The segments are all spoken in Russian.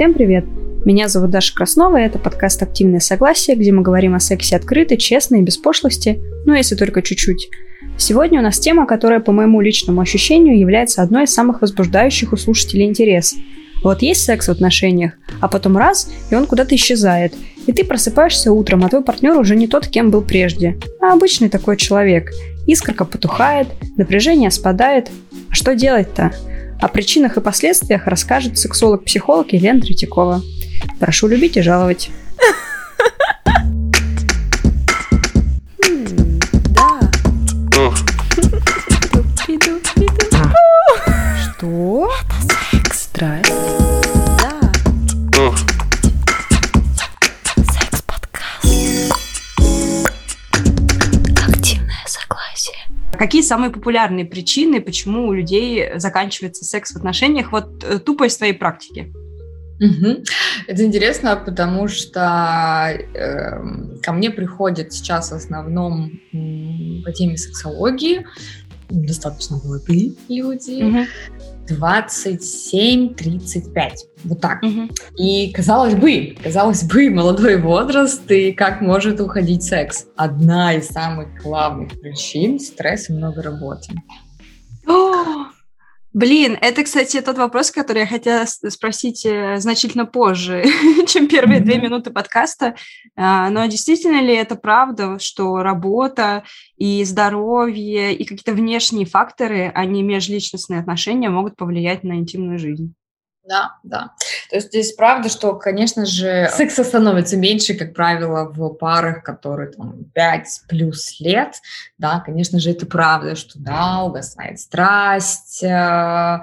Всем привет! Меня зовут Даша Краснова, и это подкаст «Активное согласие», где мы говорим о сексе открыто, честно и без пошлости, ну если только чуть-чуть. Сегодня у нас тема, которая, по моему личному ощущению, является одной из самых возбуждающих у слушателей интерес. Вот есть секс в отношениях, а потом раз, и он куда-то исчезает, и ты просыпаешься утром, а твой партнер уже не тот, кем был прежде, а обычный такой человек. Искорка потухает, напряжение спадает. А что делать-то? О причинах и последствиях расскажет сексолог-психолог Елена Третьякова. Прошу любить и жаловать. Какие самые популярные причины, почему у людей заканчивается секс в отношениях? Вот э, тупо из твоей практики. Угу. Это интересно, потому что э, ко мне приходят сейчас в основном по теме сексологии достаточно молодые люди, угу. 27-35, вот так. Угу. И казалось бы, казалось бы, молодой возраст и как может уходить секс. Одна из самых главных причин – стресс и много работы. О! Блин, это, кстати, тот вопрос, который я хотела спросить э, значительно позже, чем первые mm-hmm. две минуты подкаста. А, но действительно ли это правда, что работа и здоровье и какие-то внешние факторы, а не межличностные отношения могут повлиять на интимную жизнь? Да, да. То есть здесь правда, что, конечно же, секса становится меньше, как правило, в парах, которые там 5 плюс лет. Да, конечно же, это правда, что да, угасает страсть, э,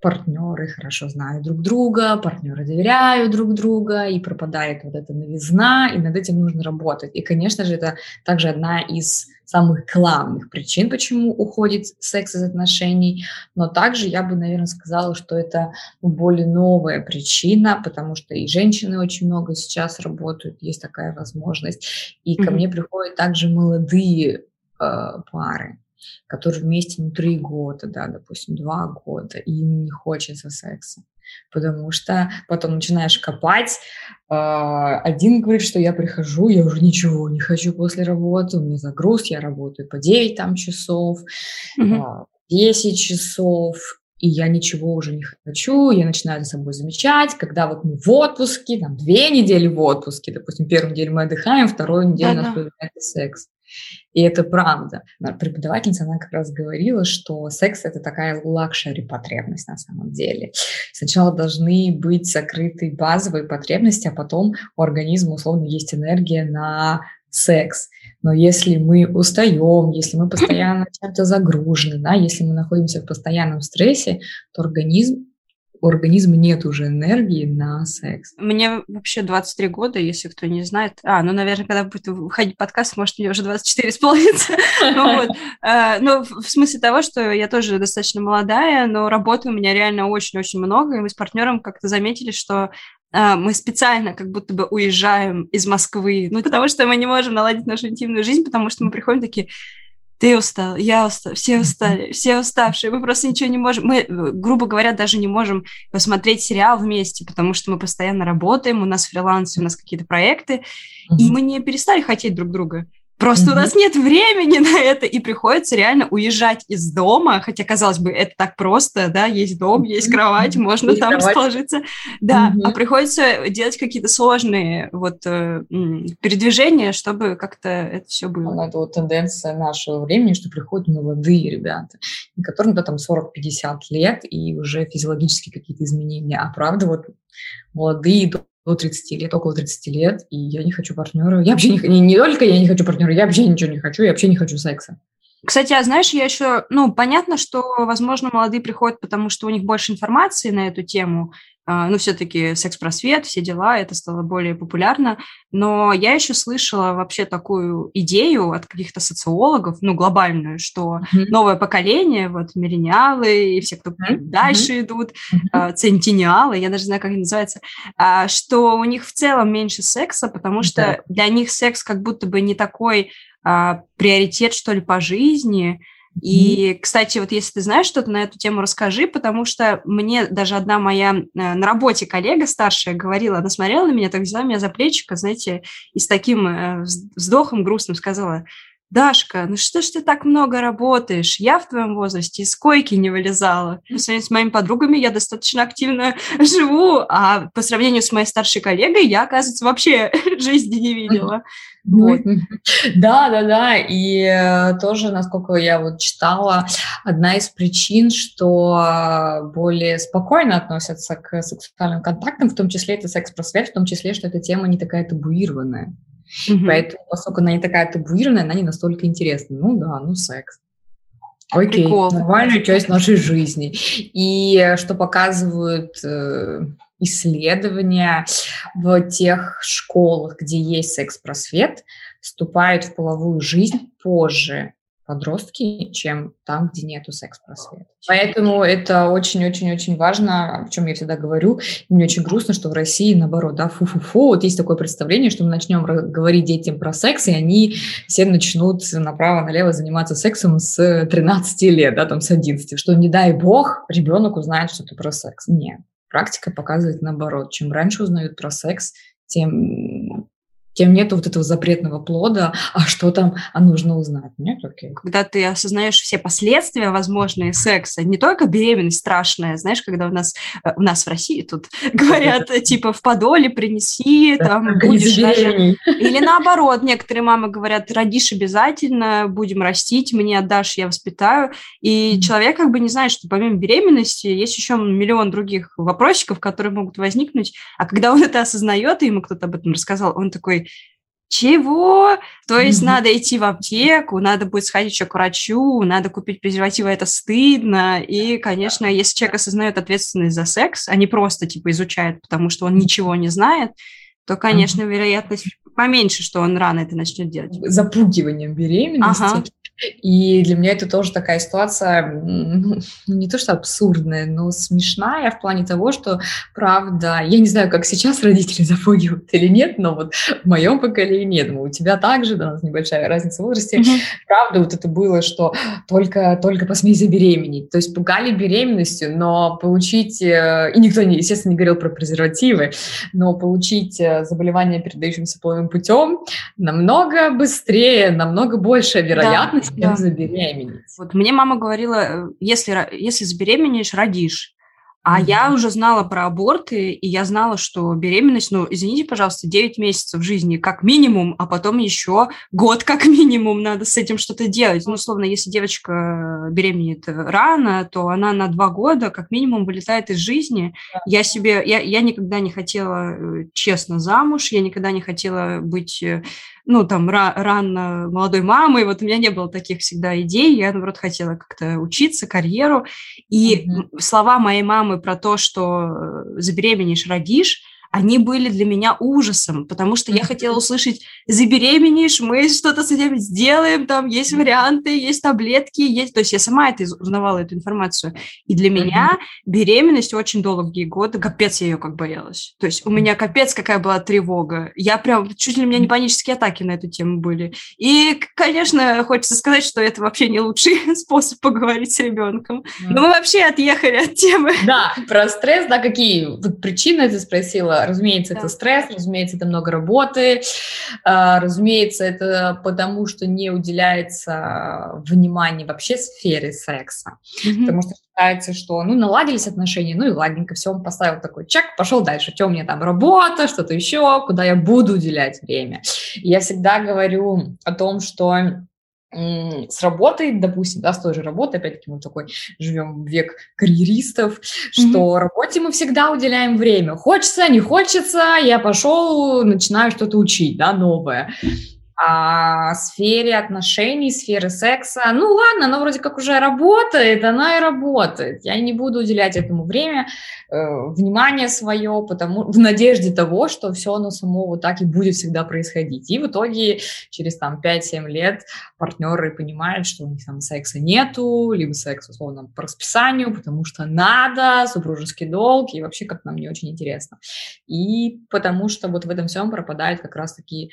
партнеры хорошо знают друг друга, партнеры доверяют друг друга, и пропадает вот эта новизна, и над этим нужно работать. И, конечно же, это также одна из самых главных причин, почему уходит секс из отношений, но также я бы, наверное, сказала, что это более новая причина, потому что и женщины очень много сейчас работают, есть такая возможность, и mm-hmm. ко мне приходят также молодые э, пары, которые вместе не три года, да, допустим, два года, и им не хочется секса. Потому что потом начинаешь копать. А, один говорит, что я прихожу, я уже ничего не хочу после работы, у меня загруз, я работаю по 9 там, часов, mm-hmm. 10 часов, и я ничего уже не хочу, я начинаю за собой замечать, когда вот мы в отпуске, там две недели в отпуске, допустим, первую неделю мы отдыхаем, вторую неделю да, у нас появляется секс. И это правда. Преподавательница, она как раз говорила, что секс – это такая luxury потребность на самом деле. Сначала должны быть закрыты базовые потребности, а потом у организма условно есть энергия на секс. Но если мы устаем, если мы постоянно чем-то загружены, да, если мы находимся в постоянном стрессе, то организм у организма нет уже энергии на секс. Мне вообще 23 года, если кто не знает. А, ну, наверное, когда будет выходить подкаст, может, мне уже 24 исполнится. Ну, э, ну, в смысле того, что я тоже достаточно молодая, но работы у меня реально очень-очень много, и мы с партнером как-то заметили, что э, мы специально как будто бы уезжаем из Москвы, ну, потому что мы не можем наладить нашу интимную жизнь, потому что мы приходим такие, ты устал, я устал, все устали, все уставшие, мы просто ничего не можем, мы, грубо говоря, даже не можем посмотреть сериал вместе, потому что мы постоянно работаем, у нас фриланс, у нас какие-то проекты, mm-hmm. и мы не перестали хотеть друг друга. Просто mm-hmm. у нас нет времени на это, и приходится реально уезжать из дома, хотя, казалось бы, это так просто, да, есть дом, есть кровать, можно есть там кровать. расположиться, да, mm-hmm. а приходится делать какие-то сложные вот э, передвижения, чтобы как-то это все было. Ну, это вот тенденция нашего времени, что приходят молодые ребята, которым да, там 40-50 лет, и уже физиологические какие-то изменения, а правда вот молодые до 30 лет, около 30 лет, и я не хочу партнера. Я вообще не, не, не только я не хочу партнера, я вообще ничего не хочу, я вообще не хочу секса. Кстати, а знаешь, я еще, ну, понятно, что, возможно, молодые приходят, потому что у них больше информации на эту тему, ну, все-таки секс-просвет, все дела, это стало более популярно, но я еще слышала вообще такую идею от каких-то социологов, ну, глобальную, что mm-hmm. новое поколение, вот, миллениалы и все, кто mm-hmm. дальше идут, mm-hmm. центениалы, я даже знаю, как это называется, а, что у них в целом меньше секса, потому что mm-hmm. для них секс как будто бы не такой а, приоритет, что ли, по жизни, И, кстати, вот если ты знаешь что-то на эту тему, расскажи, потому что мне даже одна моя э, на работе коллега старшая говорила, она смотрела на меня, так взяла меня за плечико, знаете, и с таким э, вздохом грустным сказала, Дашка, ну что ж ты так много работаешь? Я в твоем возрасте из койки не вылезала. По сравнению с моими подругами я достаточно активно живу, а по сравнению с моей старшей коллегой я, оказывается, вообще жизни не видела. Да, да, да. И э, тоже, насколько я вот читала, одна из причин, что более спокойно относятся к сексуальным контактам, в том числе это секс-просвет, в том числе, что эта тема не такая табуированная. Mm-hmm. Поэтому, поскольку она не такая табуированная, она не настолько интересна. Ну да, ну секс. Окей, Прикол. нормальная часть нашей жизни. И что показывают э, исследования в тех школах, где есть секс-просвет, вступают в половую жизнь позже, подростки, чем там, где нету секс-просвета. Поэтому это очень-очень-очень важно, о чем я всегда говорю. И мне очень грустно, что в России, наоборот, да, фу-фу-фу, вот есть такое представление, что мы начнем говорить детям про секс, и они все начнут направо-налево заниматься сексом с 13 лет, да, там, с 11, что, не дай бог, ребенок узнает что-то про секс. Нет. Практика показывает наоборот. Чем раньше узнают про секс, тем тем нету вот этого запретного плода, а что там, а нужно узнать. Нет, окей. Когда ты осознаешь все последствия возможные секса, не только беременность страшная, знаешь, когда у нас, э, у нас в России тут говорят, типа, в подоле принеси, там, будешь рожать. Или наоборот, некоторые мамы говорят, родишь обязательно, будем растить, мне отдашь, я воспитаю. И человек как бы не знает, что помимо беременности есть еще миллион других вопросиков, которые могут возникнуть. А когда он это осознает, и ему кто-то об этом рассказал, он такой, чего? То есть mm-hmm. надо идти в аптеку, надо будет сходить еще к врачу, надо купить презервативы, это стыдно. И, конечно, если человек осознает ответственность за секс, а не просто типа изучает, потому что он ничего не знает, то, конечно, mm-hmm. вероятность поменьше, что он рано это начнет делать. Запугиванием беременности. Ага. И для меня это тоже такая ситуация, ну, не то что абсурдная, но смешная в плане того, что, правда, я не знаю, как сейчас родители запугивают или нет, но вот в моем поколении, думаю, у тебя также, да, у нас небольшая разница в возрасте, mm-hmm. правда, вот это было, что только, только посмей забеременеть. То есть пугали беременностью, но получить, э, и никто, не, естественно, не говорил про презервативы, но получить э, заболевание, передающимся половым путем, намного быстрее, намного большая вероятность, чем да. забеременеть. Вот мне мама говорила, э, если, если забеременеешь, родишь. А mm-hmm. я уже знала про аборты, и я знала, что беременность, ну, извините, пожалуйста, 9 месяцев жизни как минимум, а потом еще год как минимум надо с этим что-то делать. Ну, условно, если девочка беременеет рано, то она на 2 года как минимум вылетает из жизни. Я себе, я, я никогда не хотела э, честно замуж, я никогда не хотела быть э, ну, там, ра- рано молодой мамой, вот у меня не было таких всегда идей, я, наоборот, хотела как-то учиться, карьеру, и mm-hmm. слова моей мамы про то, что э, забеременеешь, родишь, они были для меня ужасом, потому что я хотела услышать, забеременеешь, мы что-то с этим сделаем, там есть варианты, есть таблетки, есть... То есть я сама это узнавала, эту информацию. И для меня беременность очень долгие годы, капец я ее как боялась. То есть у меня капец какая была тревога. Я прям, чуть ли у меня не панические атаки на эту тему были. И, конечно, хочется сказать, что это вообще не лучший способ поговорить с ребенком. Но мы вообще отъехали от темы. Да, про стресс, да, какие причины ты спросила? Разумеется, да. это стресс, разумеется, это много работы, а, разумеется, это потому, что не уделяется внимания вообще сфере секса. Mm-hmm. Потому что считается, что, ну, наладились отношения, ну и ладненько, все, он поставил такой чек, пошел дальше, что у меня там работа, что-то еще, куда я буду уделять время. И я всегда говорю о том, что сработает, допустим, да, с той же работой, опять-таки мы такой живем век карьеристов, mm-hmm. что работе мы всегда уделяем время. Хочется, не хочется, я пошел, начинаю что-то учить, да, новое а сфере отношений, сферы секса, ну ладно, она вроде как уже работает, она и работает. Я не буду уделять этому время, э, внимание свое, потому в надежде того, что все оно само вот так и будет всегда происходить. И в итоге через там 5-7 лет партнеры понимают, что у них там секса нету, либо секс условно по расписанию, потому что надо, супружеский долг, и вообще как нам не очень интересно. И потому что вот в этом всем пропадает как раз-таки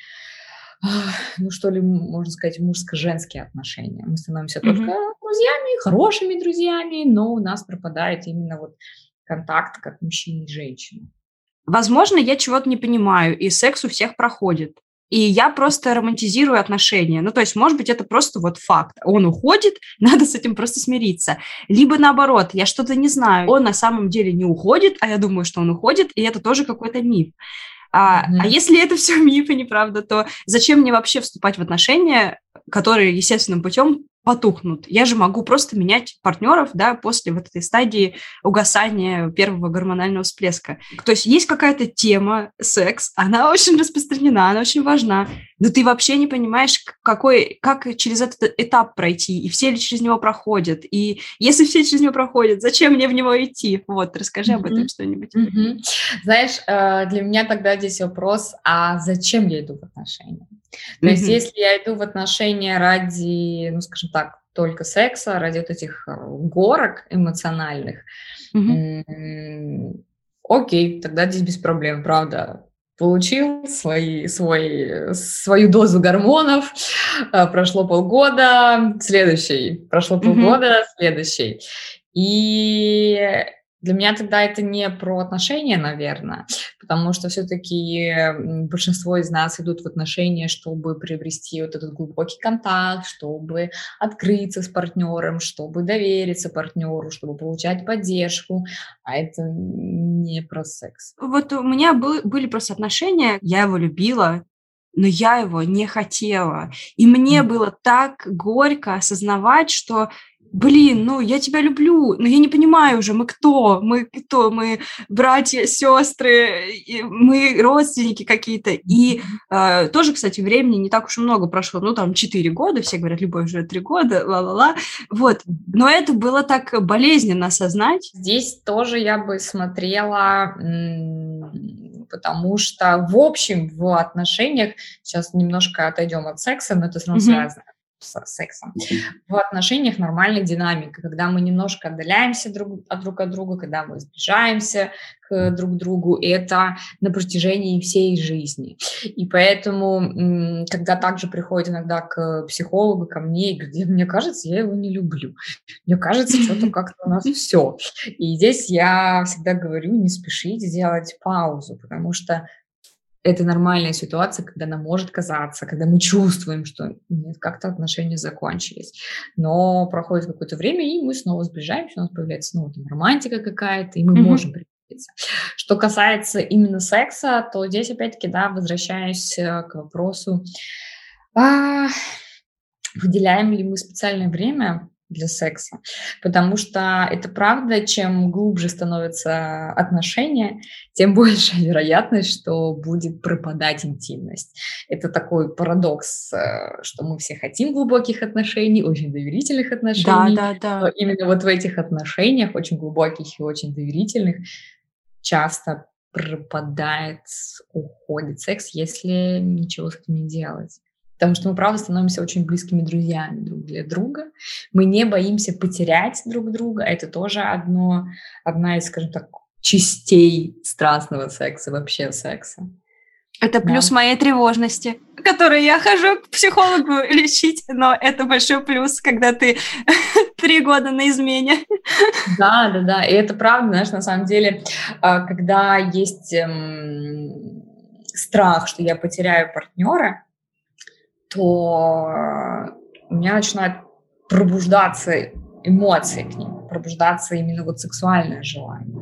ну что ли, можно сказать, мужско-женские отношения. Мы становимся mm-hmm. только друзьями, хорошими друзьями, но у нас пропадает именно вот контакт как мужчины и женщины. Возможно, я чего-то не понимаю, и секс у всех проходит. И я просто романтизирую отношения. Ну, то есть, может быть, это просто вот факт. Он уходит, надо с этим просто смириться. Либо наоборот, я что-то не знаю. Он на самом деле не уходит, а я думаю, что он уходит, и это тоже какой-то миф. А, mm-hmm. а если это все миф и неправда, то зачем мне вообще вступать в отношения, которые естественным путем потухнут. Я же могу просто менять партнеров, да, после вот этой стадии угасания первого гормонального всплеска. То есть есть какая-то тема, секс, она очень распространена, она очень важна, но ты вообще не понимаешь, какой, как через этот этап пройти, и все ли через него проходят, и если все через него проходят, зачем мне в него идти? Вот, расскажи mm-hmm. об этом что-нибудь. Mm-hmm. Знаешь, э, для меня тогда здесь вопрос, а зачем я иду в отношения? То mm-hmm. есть, если я иду в отношения ради, ну, скажем так, только секса, ради вот этих э, горок эмоциональных, mm-hmm. окей, тогда здесь без проблем, правда. Получил свои, свой, свою дозу гормонов, э, прошло полгода, следующий, прошло полгода, mm-hmm. следующий. И для меня тогда это не про отношения, наверное, потому что все-таки большинство из нас идут в отношения, чтобы приобрести вот этот глубокий контакт, чтобы открыться с партнером, чтобы довериться партнеру, чтобы получать поддержку, а это не про секс. Вот у меня был, были просто отношения, я его любила, но я его не хотела. И мне было так горько осознавать, что блин, ну я тебя люблю, но я не понимаю уже, мы кто, мы кто, мы братья, сестры, мы родственники какие-то. И э, тоже, кстати, времени не так уж и много прошло, ну там 4 года, все говорят, любовь уже 3 года, ла-ла-ла, вот. Но это было так болезненно осознать. Здесь тоже я бы смотрела потому что в общем в отношениях, сейчас немножко отойдем от секса, но это все равно mm-hmm. связано, с сексом. В отношениях нормальная динамика, когда мы немножко отдаляемся друг от друг от друга, когда мы сближаемся к друг другу, и это на протяжении всей жизни. И поэтому, когда также приходит иногда к психологу, ко мне, и говорит, мне кажется, я его не люблю. Мне кажется, что-то как-то у нас все. И здесь я всегда говорю, не спешите делать паузу, потому что это нормальная ситуация, когда нам может казаться, когда мы чувствуем, что нет, как-то отношения закончились. Но проходит какое-то время, и мы снова сближаемся, у нас появляется снова там романтика какая-то, и мы mm-hmm. можем прикрепиться. Что касается именно секса, то здесь опять-таки, да, возвращаюсь э, к вопросу, а, выделяем ли мы специальное время для секса, потому что это правда, чем глубже становятся отношения, тем больше вероятность, что будет пропадать интимность. Это такой парадокс, э, что мы все хотим глубоких отношений, очень доверительных отношений. Да, да, да. Но именно вот в этих отношениях, очень глубоких и очень доверительных, часто пропадает, уходит секс, если ничего с этим не делать потому что мы, правда, становимся очень близкими друзьями друг для друга. Мы не боимся потерять друг друга. Это тоже одно, одна из, скажем так, частей страстного секса, вообще секса. Это плюс да. моей тревожности, которой я хожу к психологу лечить, но это большой плюс, когда ты три года на измене. Да, да, да, и это правда, знаешь, на самом деле, а, когда есть эм, страх, что я потеряю партнера, то у меня начинают пробуждаться эмоции к ним, пробуждаться именно вот сексуальное желание,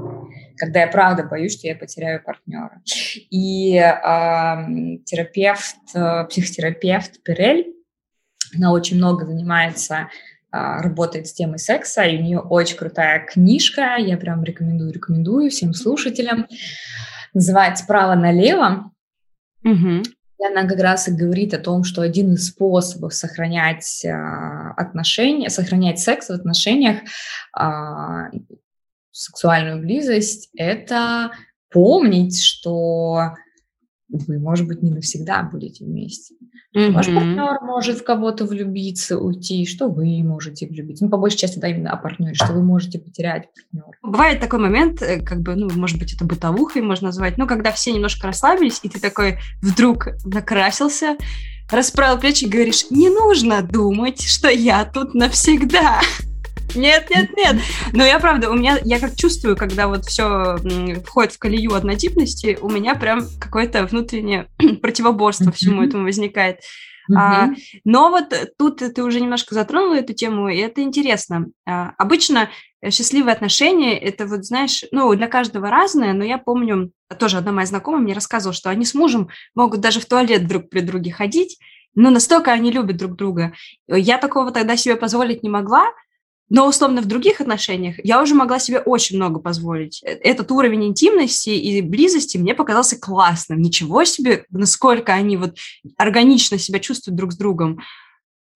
когда я правда боюсь, что я потеряю партнера. И э, терапевт, э, психотерапевт Перель, она очень много занимается, э, работает с темой секса, и у нее очень крутая книжка, я прям рекомендую, рекомендую всем слушателям, называется «Право налево». Угу. Она как раз и говорит о том, что один из способов сохранять э, отношения, сохранять секс в отношениях, э, сексуальную близость, это помнить, что вы, может быть, не навсегда будете вместе. Mm-hmm. Ваш партнер может в кого-то влюбиться, уйти, что вы можете влюбиться. Ну, по большей части, да, именно о партнере, что вы можете потерять партнера. Бывает такой момент, э, как бы, ну, может быть, это бытовухой можно назвать, ну, когда все немножко расслабились, и ты такой вдруг накрасился, расправил плечи и говоришь, не нужно думать, что я тут навсегда. Нет, нет, нет. Но я правда, у меня, я как чувствую, когда вот все входит в колею однотипности, у меня прям какое-то внутреннее противоборство всему этому возникает. Uh-huh. А, но вот тут ты уже немножко затронула эту тему, и это интересно. А, обычно счастливые отношения, это вот, знаешь, ну, для каждого разное, но я помню, тоже одна моя знакомая мне рассказывала, что они с мужем могут даже в туалет друг при друге ходить, но настолько они любят друг друга. Я такого тогда себе позволить не могла, но, условно, в других отношениях я уже могла себе очень много позволить. Э, этот уровень интимности и близости мне показался классным. Ничего себе, насколько они вот органично себя чувствуют друг с другом.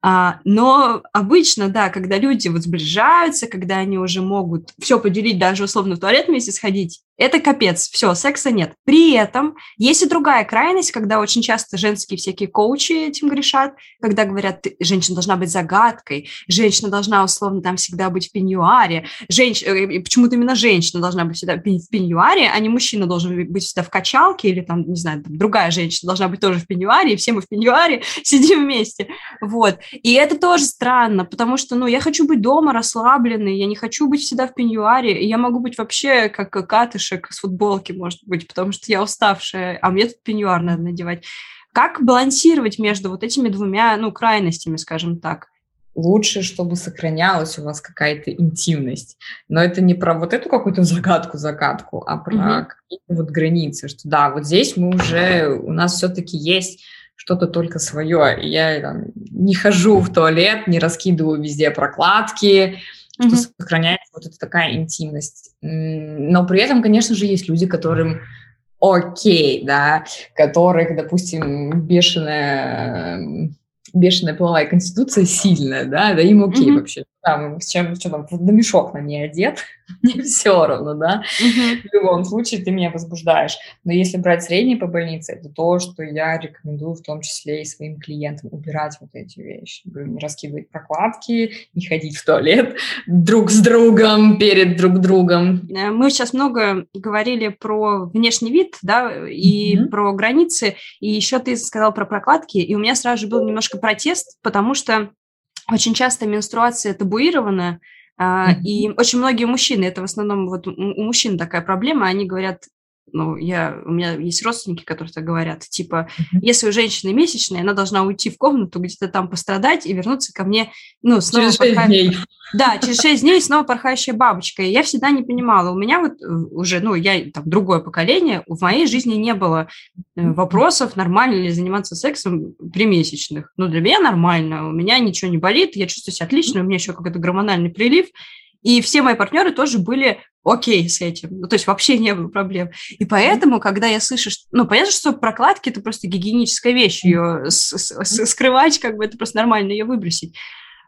А, но обычно, да, когда люди вот сближаются, когда они уже могут все поделить, даже условно в туалет вместе сходить, это капец, все, секса нет. При этом есть и другая крайность, когда очень часто женские всякие коучи этим грешат, когда говорят, женщина должна быть загадкой, женщина должна условно там всегда быть в пеньюаре, женщ... Э, почему-то именно женщина должна быть всегда в пеньюаре, а не мужчина должен быть всегда в качалке или там, не знаю, там, другая женщина должна быть тоже в пеньюаре, и все мы в пеньюаре сидим вместе. Вот. И это тоже странно, потому что, ну, я хочу быть дома расслабленной, я не хочу быть всегда в пеньюаре, я могу быть вообще как катыш камешек с футболки, может быть, потому что я уставшая, а мне тут пеньюар надо надевать. Как балансировать между вот этими двумя, ну, крайностями, скажем так? лучше, чтобы сохранялась у вас какая-то интимность. Но это не про вот эту какую-то загадку-загадку, а про mm-hmm. какие-то вот границы, что да, вот здесь мы уже, у нас все-таки есть что-то только свое. Я там, не хожу в туалет, не раскидываю везде прокладки, что mm-hmm. сохраняется вот эта такая интимность. Но при этом, конечно же, есть люди, которым окей, да, которых, допустим, бешеная бешеная половая конституция сильная, да, да им окей mm-hmm. вообще. Там, с чем, что там, на мешок на ней одет, мне все равно, да. Mm-hmm. В любом случае ты меня возбуждаешь. Но если брать средние по больнице, это то, что я рекомендую в том числе и своим клиентам убирать вот эти вещи. Не раскидывать прокладки, не ходить в туалет друг с другом, перед друг другом. Э, мы сейчас много говорили про внешний вид, да, и mm-hmm. про границы, и еще ты сказал про прокладки, и у меня сразу же был немножко протест, потому что очень часто менструация табуирована, mm-hmm. И очень многие мужчины, это в основном вот у мужчин такая проблема, они говорят, ну, я, у меня есть родственники, которые так говорят, типа, mm-hmm. если у женщины месячная, она должна уйти в комнату, где-то там пострадать и вернуться ко мне, ну, снова через порха... дней. Да, через 6 дней снова порхающая бабочка. И я всегда не понимала, у меня вот э, уже, ну, я там другое поколение, в моей жизни не было э, вопросов, нормально ли заниматься сексом при месячных. Ну, для меня нормально, у меня ничего не болит, я чувствую себя отлично, у меня еще какой-то гормональный прилив, и все мои партнеры тоже были окей с этим. Ну, то есть вообще не было проблем. И поэтому, когда я слышу, что, ну, понятно, что прокладки – это просто гигиеническая вещь, ее скрывать, как бы это просто нормально ее выбросить.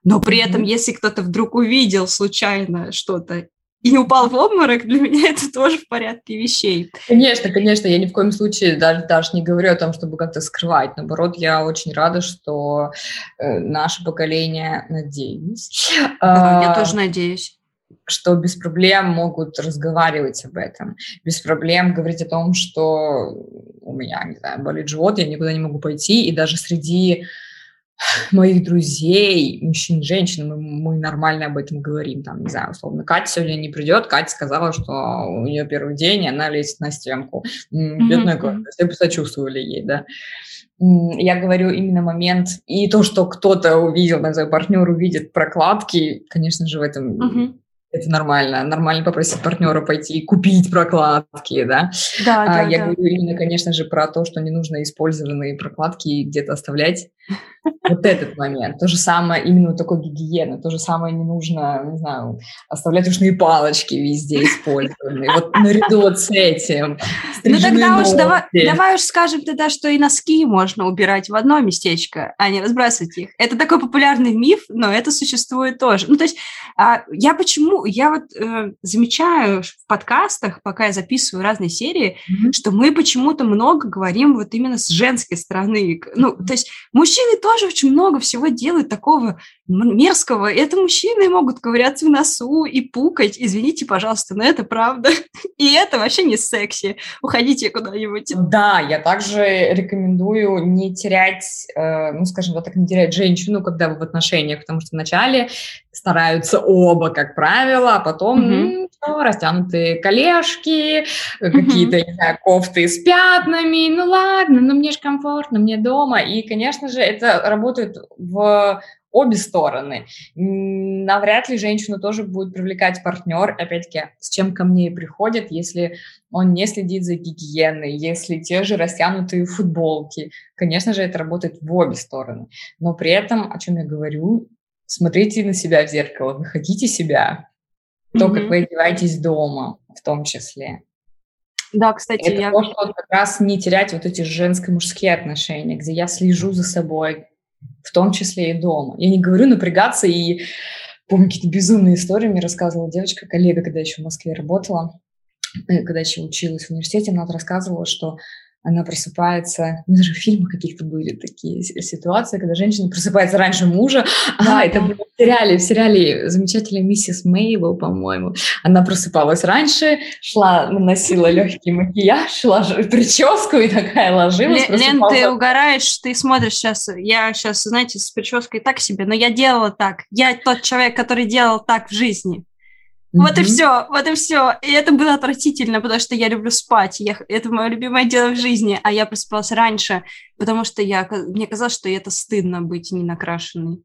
Но при этом, если кто-то вдруг увидел случайно что-то и не упал в обморок, для меня это тоже в порядке вещей. Конечно, конечно, я ни в коем случае даже, даже не говорю о том, чтобы как-то скрывать. Наоборот, я очень рада, что э, наше поколение, надеюсь... Да, э, я тоже надеюсь что без проблем могут разговаривать об этом, без проблем говорить о том, что у меня, не знаю, болит живот, я никуда не могу пойти, и даже среди моих друзей, мужчин, женщин, мы, мы нормально об этом говорим. Там, не знаю, условно, Катя сегодня не придет, Катя сказала, что у нее первый день, и она лезет на стенку. Бедная mm-hmm. все бы сочувствовали ей, да. Я говорю именно момент, и то, что кто-то увидел, знаю, партнер увидит прокладки, конечно же, в этом mm-hmm это нормально. Нормально попросить партнера пойти и купить прокладки, да? Да, а, да, Я да. говорю именно, конечно же, про то, что не нужно использованные прокладки где-то оставлять вот этот момент. То же самое, именно такой гигиена, то же самое не нужно, не знаю, оставлять ушные палочки везде использованные. Вот наряду вот с этим. Ну тогда уж давай, давай уж скажем тогда, что и носки можно убирать в одно местечко, а не разбрасывать их. Это такой популярный миф, но это существует тоже. Ну то есть а, я почему, я вот э, замечаю в подкастах, пока я записываю разные серии, mm-hmm. что мы почему-то много говорим вот именно с женской стороны. Ну то есть мужчины тоже очень много всего делают такого мерзкого. Это мужчины могут ковыряться в носу и пукать. Извините, пожалуйста, но это правда. И это вообще не секси. Уходите куда-нибудь. Да, я также рекомендую не терять, э, ну, скажем, так не терять женщину, когда вы в отношениях, потому что вначале стараются оба, как правило, а потом mm-hmm. ну, растянутые колешки, mm-hmm. какие-то, не знаю, кофты с пятнами. Ну ладно, ну мне же комфортно, мне дома. И, конечно же, это работает в обе стороны. Навряд ли женщину тоже будет привлекать партнер, опять-таки, с чем ко мне и приходят, если он не следит за гигиеной, если те же растянутые футболки. Конечно же, это работает в обе стороны. Но при этом, о чем я говорю, смотрите на себя в зеркало, находите себя, то, mm-hmm. как вы одеваетесь дома в том числе. Да, кстати, это я... то, что как раз не терять вот эти женско-мужские отношения, где я слежу за собой, в том числе и дома. Я не говорю напрягаться и помню какие-то безумные истории мне рассказывала девочка, коллега, когда еще в Москве работала, э, когда еще училась в университете, она рассказывала, что она просыпается, ну, даже в фильмах каких-то были такие ситуации, когда женщина просыпается раньше мужа. Да, а, это было в сериале, в сериале замечательная миссис Мейбл, по-моему. Она просыпалась раньше, шла, наносила легкий макияж, шла прическу и такая ложилась. Лен, ты угораешь, ты смотришь сейчас, я сейчас, знаете, с прической так себе, но я делала так. Я тот человек, который делал так в жизни. Вот и все, вот и все. И это было отвратительно, потому что я люблю спать. Я, это мое любимое дело в жизни. А я просыпалась раньше, потому что я, мне казалось, что это стыдно быть не накрашенной.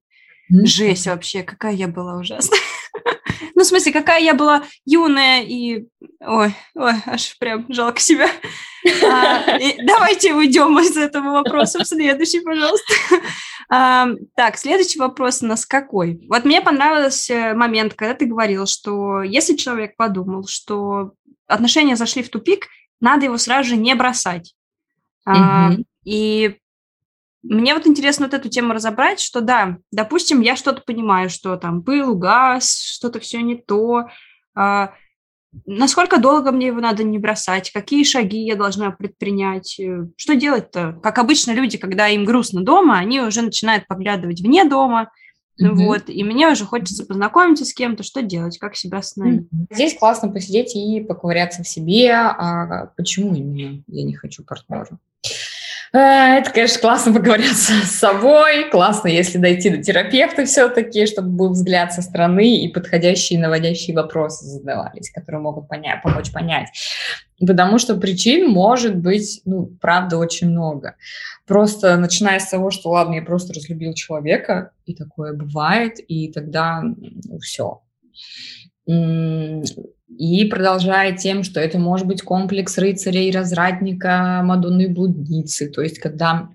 Жесть вообще, какая я была ужасная. ну, в смысле, какая я была юная и... Ой, ой, аж прям жалко себя. а, давайте уйдем из этого вопроса в следующий, пожалуйста. А, так, следующий вопрос у нас какой? Вот мне понравился момент, когда ты говорил, что если человек подумал, что отношения зашли в тупик, надо его сразу же не бросать. А, и мне вот интересно вот эту тему разобрать, что да, допустим, я что-то понимаю, что там пыл, газ, что-то все не то. А, Насколько долго мне его надо не бросать? Какие шаги я должна предпринять? Э, что делать-то? Как обычно люди, когда им грустно дома, они уже начинают поглядывать вне дома, Mm-hmm. Вот, и мне уже хочется познакомиться с кем-то, что делать, как себя остановить. Mm-hmm. Здесь классно посидеть и поковыряться в себе, а почему именно я не хочу партнера. Э, это, конечно, классно поговориться с собой, классно, если дойти до терапевта все-таки, чтобы был взгляд со стороны и подходящие наводящие вопросы задавались, которые могут понять, помочь понять. Потому что причин может быть, ну, правда, очень много. Просто начиная с того, что, ладно, я просто разлюбил человека, и такое бывает, и тогда ну, все и продолжает тем, что это может быть комплекс рыцаря и развратника, Мадонны блудницы. То есть, когда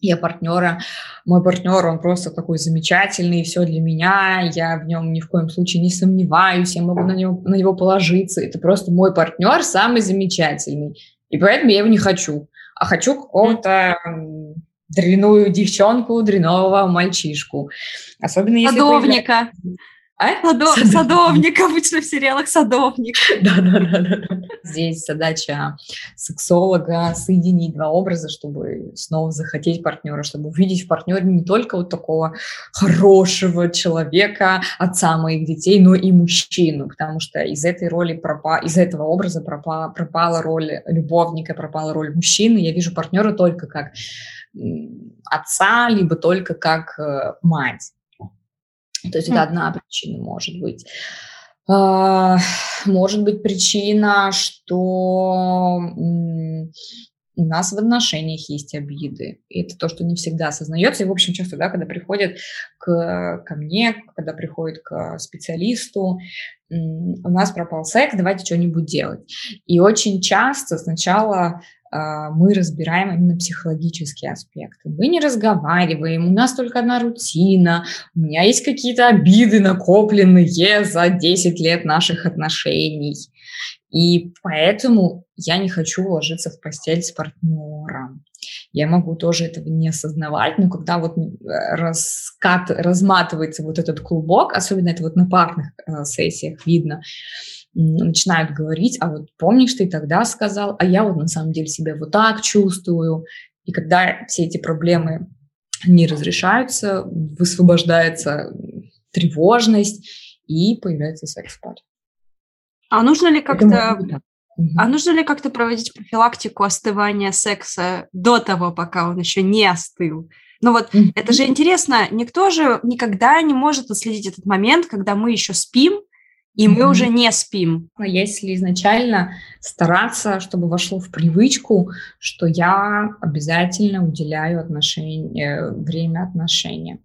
я партнера, мой партнер, он просто такой замечательный, все для меня, я в нем ни в коем случае не сомневаюсь, я могу на него, на него положиться. Это просто мой партнер самый замечательный. И поэтому я его не хочу. А хочу какого-то дрянную девчонку, дрянового мальчишку. Особенно если... Садовника. Появляется... А? Садов... Садовник, обычно в сериалах садовник. Да-да-да. Здесь задача сексолога соединить два образа, чтобы снова захотеть партнера, чтобы увидеть в партнере не только вот такого хорошего человека, отца моих детей, но и мужчину, потому что из этой роли пропа... из этого образа пропала, пропала роль любовника, пропала роль мужчины. Я вижу партнера только как отца, либо только как э, мать. То есть это одна причина может быть. А, может быть причина, что у нас в отношениях есть обиды. И это то, что не всегда осознается. И, в общем, часто, да, когда приходят к, ко мне, когда приходят к специалисту, у нас пропал секс, давайте что-нибудь делать. И очень часто сначала мы разбираем именно психологические аспекты. Мы не разговариваем, у нас только одна рутина, у меня есть какие-то обиды накопленные за 10 лет наших отношений. И поэтому я не хочу ложиться в постель с партнером. Я могу тоже этого не осознавать, но когда вот раскат, разматывается вот этот клубок, особенно это вот на парных э, сессиях видно, начинают говорить, а вот помнишь, ты тогда сказал, а я вот на самом деле себя вот так чувствую. И когда все эти проблемы не разрешаются, высвобождается тревожность, и появляется секс в паре. А нужно ли как-то а нужно ли как-то проводить профилактику остывания секса до того, пока он еще не остыл? Ну вот, это же интересно, никто же никогда не может отследить этот момент, когда мы еще спим, и мы mm-hmm. уже не спим. А если изначально стараться, чтобы вошло в привычку, что я обязательно уделяю отношения, время отношения.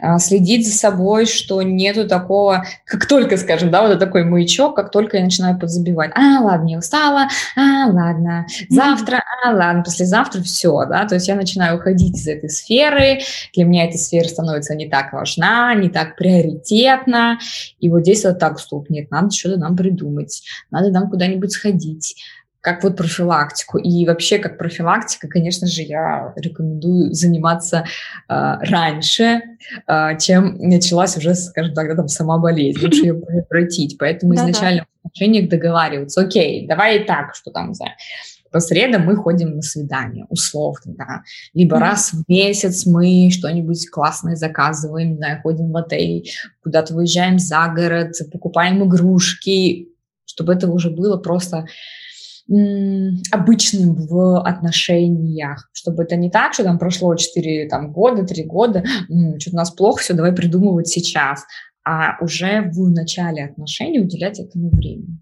А, следить за собой, что нету такого, как только, скажем, да, вот такой маячок, как только я начинаю подзабивать. А, ладно, я устала, а, ладно, завтра, а, ладно, послезавтра все, да, то есть я начинаю уходить из этой сферы, для меня эта сфера становится не так важна, не так приоритетна, и вот здесь вот так, стоп, нет, надо что-то нам придумать, надо нам куда-нибудь сходить, как вот профилактику. И вообще, как профилактика, конечно же, я рекомендую заниматься э, раньше, э, чем началась уже, скажем так, там сама болезнь. Лучше ее предотвратить. Поэтому изначально в отношениях договариваться. Окей, давай и так, что там, не знаю, по средам мы ходим на свидание, условно, да. Либо mm-hmm. раз в месяц мы что-нибудь классное заказываем, не знаю, ходим в отель, куда-то выезжаем за город, покупаем игрушки, чтобы это уже было просто обычным в отношениях, чтобы это не так, что там прошло 4 там, года, 3 года, что-то у нас плохо, все, давай придумывать сейчас, а уже в начале отношений уделять этому времени.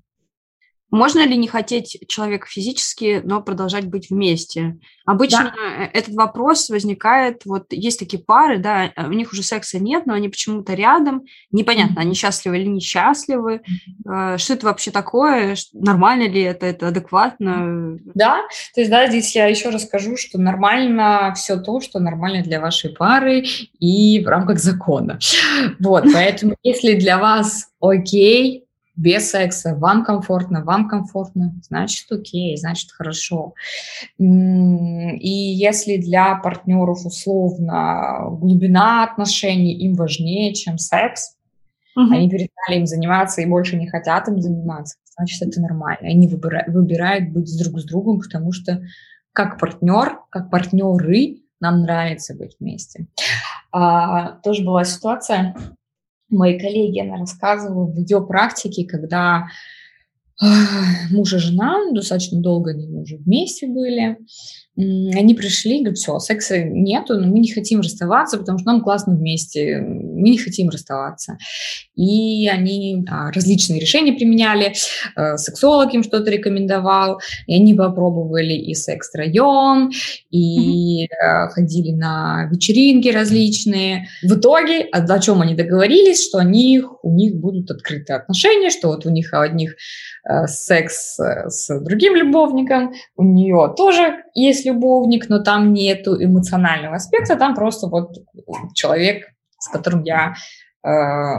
Можно ли не хотеть человека физически, но продолжать быть вместе? Обычно да. Э, этот вопрос возникает, вот есть такие пары, да, у них уже секса нет, но они почему-то рядом, непонятно, они счастливы или несчастливы, mm-hmm. что это вообще такое, нормально ли это, это адекватно? Да, то есть, да, здесь я еще расскажу, что нормально все то, что нормально для вашей пары и в рамках закона. Вот, поэтому если для вас окей, без секса, вам комфортно, вам комфортно, значит окей, значит хорошо. И если для партнеров условно глубина отношений им важнее, чем секс, угу. они перестали им заниматься и больше не хотят им заниматься, значит это нормально. Они выбирают, выбирают быть друг с другом, потому что как партнер, как партнеры нам нравится быть вместе. А, тоже была ситуация, мои коллеги, она рассказывала в ее практике, когда муж и жена достаточно долго они уже вместе были, они пришли, говорят, все, секса нету, но мы не хотим расставаться, потому что нам классно вместе, мы не хотим расставаться. И они да, различные решения применяли, э, сексолог им что-то рекомендовал, и они попробовали и секс втроем, и mm-hmm. ходили на вечеринки различные. В итоге, о чем они договорились, что они, у них будут открытые отношения, что вот у них одних э, секс с другим любовником, у нее тоже есть любовник, но там нету эмоционального аспекта, там просто вот человек, с которым я э,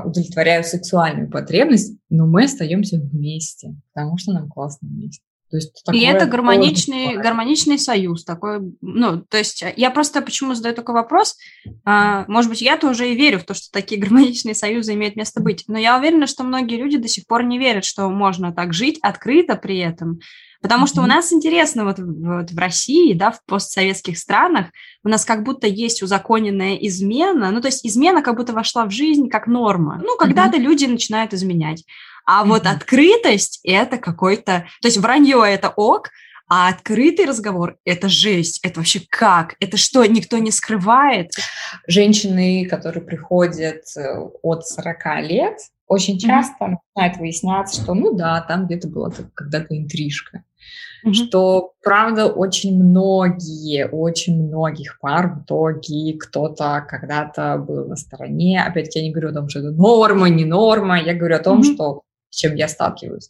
удовлетворяю сексуальную потребность, но мы остаемся вместе, потому что нам классно вместе. То есть и это гармоничный, гармоничный союз такой, ну, то есть я просто почему задаю такой вопрос, а, может быть, я-то уже и верю в то, что такие гармоничные союзы имеют место быть, но я уверена, что многие люди до сих пор не верят, что можно так жить открыто при этом, Потому что у нас интересно вот, вот в России, да, в постсоветских странах, у нас как будто есть узаконенная измена, ну, то есть измена как будто вошла в жизнь как норма. Ну, когда-то mm-hmm. люди начинают изменять. А mm-hmm. вот открытость – это какой-то... То есть вранье – это ок, а открытый разговор – это жесть. Это вообще как? Это что, никто не скрывает? Женщины, которые приходят э, от 40 лет, очень часто mm-hmm. начинает выясняться, что, ну да, там где-то была когда-то интрижка. Mm-hmm. Что, правда, очень многие, очень многих пар в итоге кто-то когда-то был на стороне. Опять-таки, я не говорю о том, что это норма, не норма. Я говорю о том, mm-hmm. что с чем я сталкиваюсь.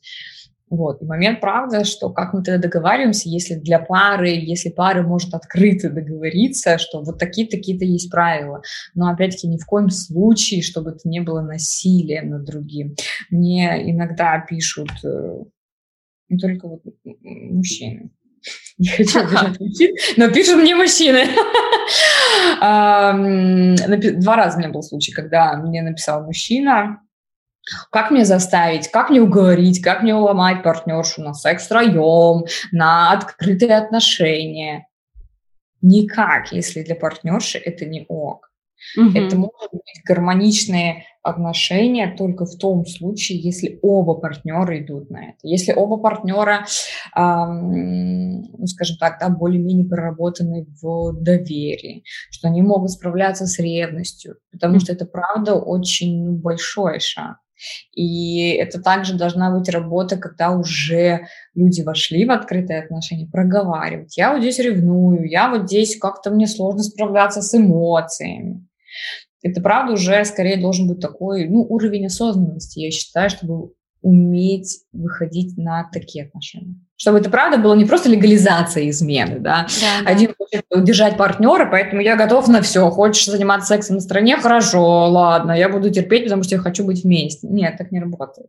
Вот. И момент, правда, что как мы тогда договариваемся, если для пары, если пара может открыто договориться, что вот такие-такие-то есть правила. Но, опять-таки, ни в коем случае, чтобы это не было насилием над другим. Мне иногда пишут э, не только вот мужчины. Не хочу обижать мужчин, но пишут мне мужчины. Два раза у меня был случай, когда мне написал мужчина, как мне заставить, как мне уговорить, как мне уломать партнершу на секс втроем, на открытые отношения. Никак, если для партнерши это не ок. Угу. Это могут быть гармоничные отношения только в том случае, если оба партнера идут на это. Если оба партнера, эм, ну, скажем так, да, более-менее проработаны в доверии, что они могут справляться с ревностью, потому что это, правда, очень большой шаг. И это также должна быть работа, когда уже люди вошли в открытые отношения, проговаривать. Я вот здесь ревную, я вот здесь как-то мне сложно справляться с эмоциями. Это, правда, уже скорее должен быть такой ну, уровень осознанности, я считаю, чтобы уметь выходить на такие отношения. Чтобы это правда было не просто легализация измены, да. да. Один хочет удержать партнера, поэтому я готов на все. Хочешь заниматься сексом на стороне? Хорошо, ладно, я буду терпеть, потому что я хочу быть вместе. Нет, так не работает.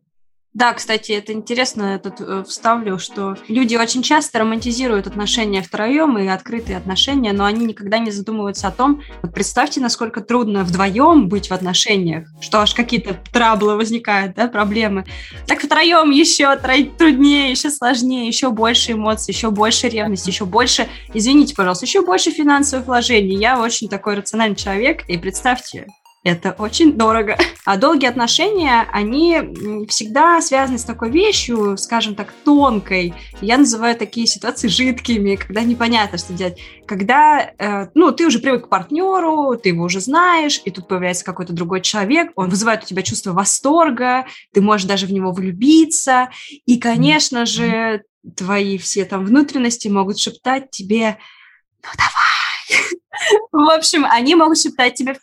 Да, кстати, это интересно, этот э, вставлю, что люди очень часто романтизируют отношения втроем и открытые отношения, но они никогда не задумываются о том, вот представьте, насколько трудно вдвоем быть в отношениях, что аж какие-то траблы возникают, да, проблемы. Так втроем еще труднее, еще сложнее, еще больше эмоций, еще больше ревности, еще больше, извините, пожалуйста, еще больше финансовых вложений. Я очень такой рациональный человек, и представьте, это очень дорого. А долгие отношения, они всегда связаны с такой вещью, скажем так, тонкой. Я называю такие ситуации жидкими, когда непонятно, что делать. Когда, э, ну, ты уже привык к партнеру, ты его уже знаешь, и тут появляется какой-то другой человек, он вызывает у тебя чувство восторга, ты можешь даже в него влюбиться, и, конечно же, твои все там внутренности могут шептать тебе, ну давай. В общем, они могут шептать тебе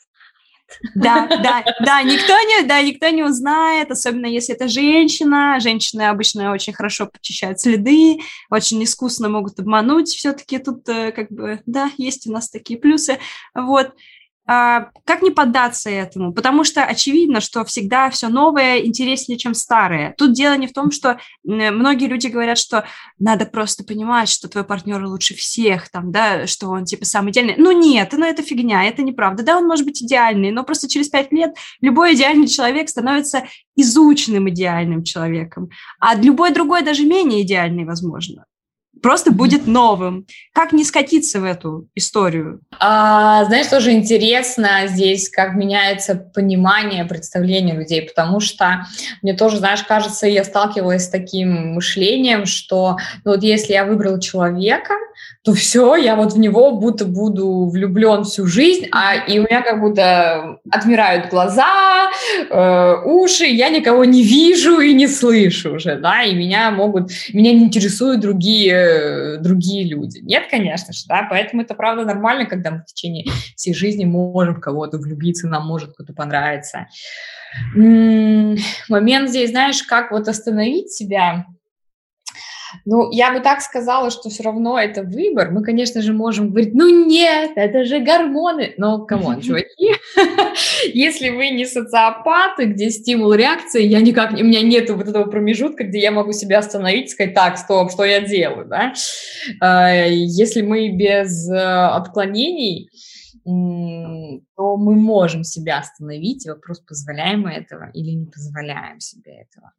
да, да, да, никто не, да, никто не узнает, особенно если это женщина. Женщины обычно очень хорошо почищают следы, очень искусно могут обмануть. Все-таки тут, э, как бы, да, есть у нас такие плюсы. Вот. А, как не поддаться этому? Потому что очевидно, что всегда все новое интереснее, чем старое. Тут дело не в том, что многие люди говорят, что надо просто понимать, что твой партнер лучше всех, там, да, что он типа самый идеальный. Ну нет, ну это фигня, это неправда. Да, он может быть идеальный, но просто через пять лет любой идеальный человек становится изученным идеальным человеком, а любой другой даже менее идеальный, возможно просто будет новым. Как не скатиться в эту историю? А, знаешь, тоже интересно здесь, как меняется понимание, представление людей, потому что мне тоже, знаешь, кажется, я сталкивалась с таким мышлением, что ну, вот если я выбрала человека, то все, я вот в него будто буду влюблен всю жизнь, а и у меня как будто отмирают глаза, э, уши, я никого не вижу и не слышу уже, да, и меня могут, меня не интересуют другие, другие люди. Нет, конечно же, да, поэтому это правда нормально, когда мы в течение всей жизни можем кого-то влюбиться, нам может кто-то понравиться. Момент здесь, знаешь, как вот остановить себя, ну, я бы так сказала, что все равно это выбор. Мы, конечно же, можем говорить, ну нет, это же гормоны. Но, come on, чуваки, если вы не социопаты, где стимул реакции, я никак, у меня нету вот этого промежутка, где я могу себя остановить и сказать, так, стоп, что я делаю, да? А, если мы без э, отклонений, то мы можем себя остановить. Вопрос, позволяем мы этого или не позволяем себе этого.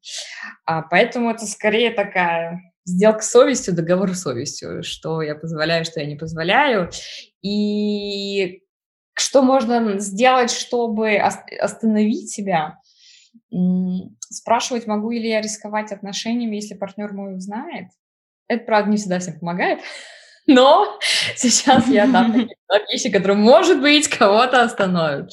А, поэтому это скорее такая сделка с совестью, договор с совестью, что я позволяю, что я не позволяю. И что можно сделать, чтобы остановить себя? Спрашивать, могу ли я рисковать отношениями, если партнер мой узнает. Это, правда, не всегда всем помогает. Но сейчас я дам такие вещи, которые, может быть, кого-то остановят.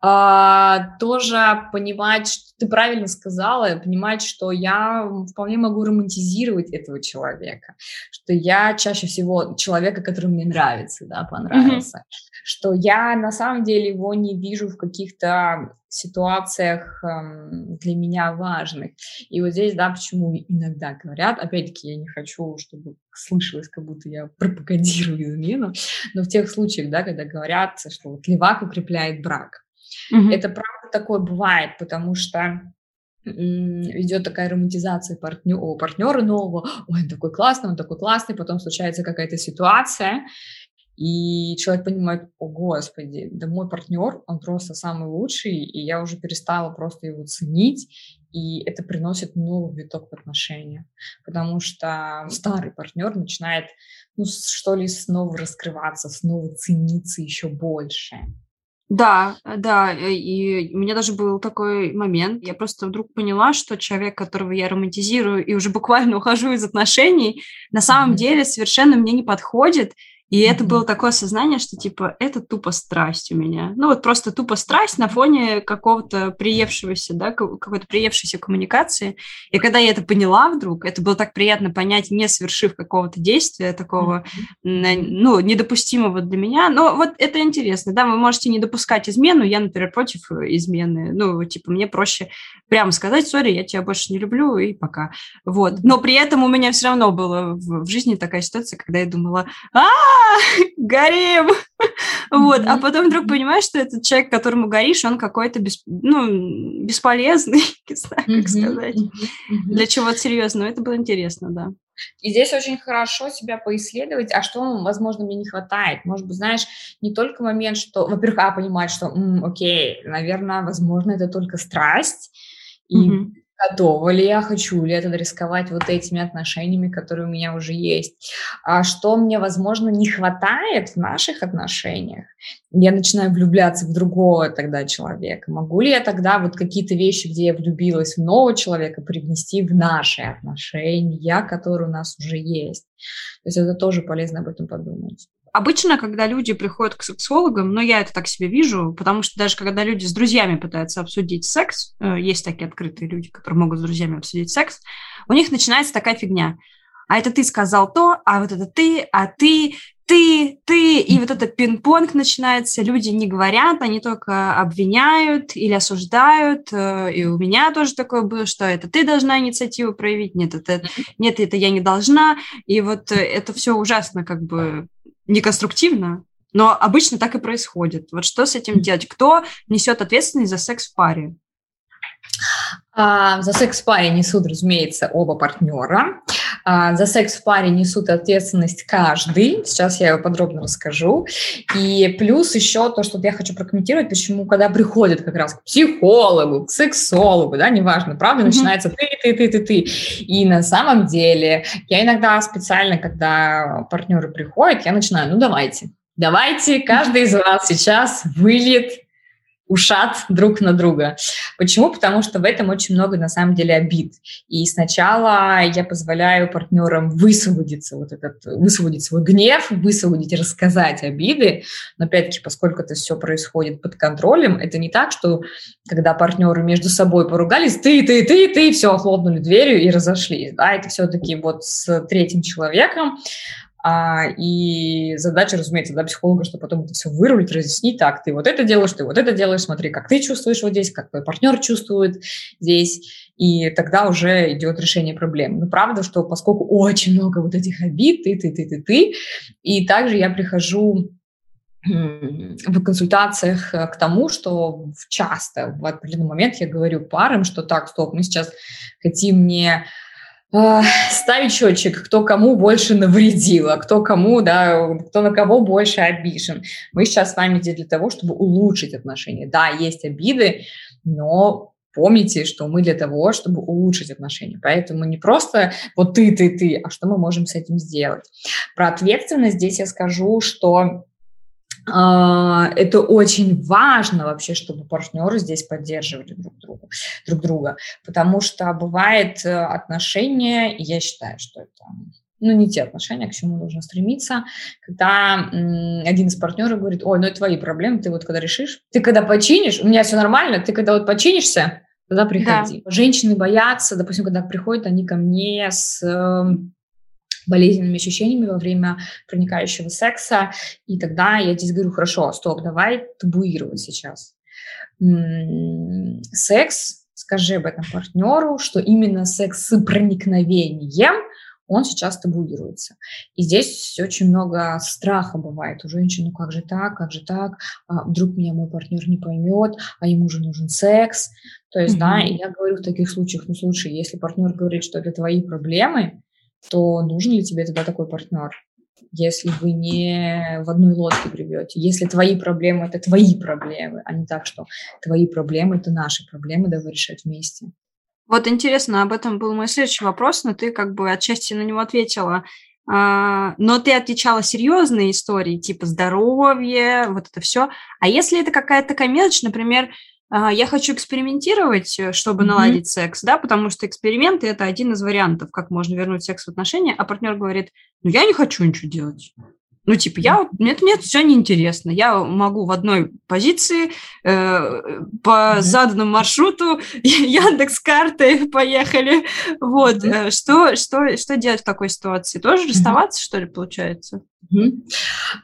А, тоже понимать, что ты правильно сказала, понимать, что я вполне могу романтизировать этого человека, что я чаще всего человека, который мне нравится, да, понравился, mm-hmm. что я на самом деле его не вижу в каких-то ситуациях эм, для меня важных. И вот здесь, да, почему иногда говорят, опять-таки, я не хочу, чтобы слышалось, как будто я пропагандирую измену, но в тех случаях, да, когда говорят, что вот левак укрепляет брак, mm-hmm. это правда такое бывает, потому что идет такая романтизация партнера, партнера нового, ой, он такой классный, он такой классный, потом случается какая-то ситуация, и человек понимает, о господи, да мой партнер, он просто самый лучший, и я уже перестала просто его ценить, и это приносит новый виток в отношениях, потому что старый партнер начинает, ну, что ли, снова раскрываться, снова цениться еще больше. Да, да, э, и у меня даже был такой момент, я просто вдруг поняла, что человек, которого я романтизирую и уже буквально ухожу из отношений, на самом mm-hmm. деле совершенно мне не подходит, и mm-hmm. это было такое сознание, что типа это тупо страсть у меня. Ну вот просто тупо страсть на фоне какого-то приевшегося, да, какой-то приевшейся коммуникации. И когда я это поняла вдруг, это было так приятно понять, не совершив какого-то действия такого, mm-hmm. ну, недопустимого для меня. Но вот это интересно, да, вы можете не допускать измену, я, например, против измены. Ну, типа, мне проще прямо сказать, сори, я тебя больше не люблю, и пока. Вот. Но при этом у меня все равно была в, в жизни такая ситуация, когда я думала, а горим! Вот, а потом вдруг понимаешь, что этот человек, которому горишь, он какой-то бес, ну, бесполезный, не знаю, как сказать, для чего-то серьезного. Это было интересно, да. И здесь очень хорошо себя поисследовать, а что, возможно, мне не хватает. Может быть, знаешь, не только момент, что, во-первых, а, понимать, что, м, окей, наверное, возможно, это только страсть, и mm-hmm готова ли я, хочу ли это рисковать вот этими отношениями, которые у меня уже есть. А что мне, возможно, не хватает в наших отношениях, я начинаю влюбляться в другого тогда человека. Могу ли я тогда вот какие-то вещи, где я влюбилась в нового человека, привнести в наши отношения, которые у нас уже есть? То есть это тоже полезно об этом подумать. Обычно, когда люди приходят к сексологам, ну, я это так себе вижу, потому что даже когда люди с друзьями пытаются обсудить секс, э, есть такие открытые люди, которые могут с друзьями обсудить секс, у них начинается такая фигня. А это ты сказал то, а вот это ты, а ты, ты, ты, и вот этот пинг-понг начинается, люди не говорят, они только обвиняют или осуждают, э, и у меня тоже такое было, что это ты должна инициативу проявить, нет, это, нет, это я не должна, и вот э, это все ужасно как бы неконструктивно, но обычно так и происходит. Вот что с этим делать? Кто несет ответственность за секс в паре? А, за секс в паре несут, разумеется, оба партнера. А, за секс в паре несут ответственность каждый. Сейчас я подробно расскажу. И плюс еще то, что я хочу прокомментировать, почему, когда приходят как раз к психологу, к сексологу, да, неважно, правда, mm-hmm. начинается ты, ты, ты, ты, ты. И на самом деле я иногда специально, когда партнеры приходят, я начинаю, ну давайте, давайте, каждый из вас сейчас выльет ушат друг на друга. Почему? Потому что в этом очень много, на самом деле, обид. И сначала я позволяю партнерам высвободиться, вот этот, высвободить свой гнев, высвободить, рассказать обиды. Но, опять-таки, поскольку это все происходит под контролем, это не так, что когда партнеры между собой поругались, ты, ты, ты, ты, все, хлопнули дверью и разошлись. Да, это все-таки вот с третьим человеком а, и задача, разумеется, да, психолога, что потом это все вырулить, разъяснить, так, ты вот это делаешь, ты вот это делаешь, смотри, как ты чувствуешь вот здесь, как твой партнер чувствует здесь, и тогда уже идет решение проблем. Но правда, что поскольку очень много вот этих обид, ты, ты, ты, ты, ты, и также я прихожу в консультациях к тому, что часто в определенный момент я говорю парам, что так, стоп, мы сейчас хотим не ставить счетчик, кто кому больше навредил, а кто кому, да, кто на кого больше обижен. Мы сейчас с вами здесь для того, чтобы улучшить отношения. Да, есть обиды, но помните, что мы для того, чтобы улучшить отношения. Поэтому не просто вот ты, ты, ты, а что мы можем с этим сделать. Про ответственность здесь я скажу, что а, это очень важно вообще, чтобы партнеры здесь поддерживали друг друга, друг друга, потому что бывает э, отношения, и я считаю, что это ну, не те отношения, к чему нужно стремиться, когда один из партнеров говорит, ой, ну это твои проблемы, ты вот когда решишь, ты когда починишь, у меня все нормально, ты когда вот починишься, тогда приходи. Да. Женщины боятся, допустим, когда приходят они ко мне с эм, болезненными ощущениями во время проникающего секса. И тогда я здесь говорю, хорошо, стоп, давай табуировать сейчас. Секс, скажи об этом партнеру, что именно секс с проникновением он сейчас табуируется. И здесь очень много страха бывает у женщин, ну как же так, как же так, а вдруг меня мой партнер не поймет, а ему же нужен секс. То есть, mm-hmm. да, и я говорю в таких случаях, ну слушай, если партнер говорит, что это твои проблемы, то нужен ли тебе тогда такой партнер? если вы не в одной лодке гребете. Если твои проблемы – это твои проблемы, а не так, что твои проблемы – это наши проблемы, давай решать вместе. Вот интересно, об этом был мой следующий вопрос, но ты как бы отчасти на него ответила. а, но ты отвечала серьезные истории, типа здоровье, вот это все. А если это какая-то мелочь, например, я хочу экспериментировать, э, чтобы mm-hmm. наладить секс, да, потому что эксперименты это один из вариантов, как можно вернуть секс в отношения, а партнер говорит, ну я не хочу ничего делать. Ну, типа, я, мне, мне все неинтересно. Я могу в одной позиции э, по заданному маршруту Яндекс карты поехали. Вот. Mm-hmm. Что, что, что делать в такой ситуации? Тоже расставаться, mm-hmm. что ли, получается? Mm-hmm.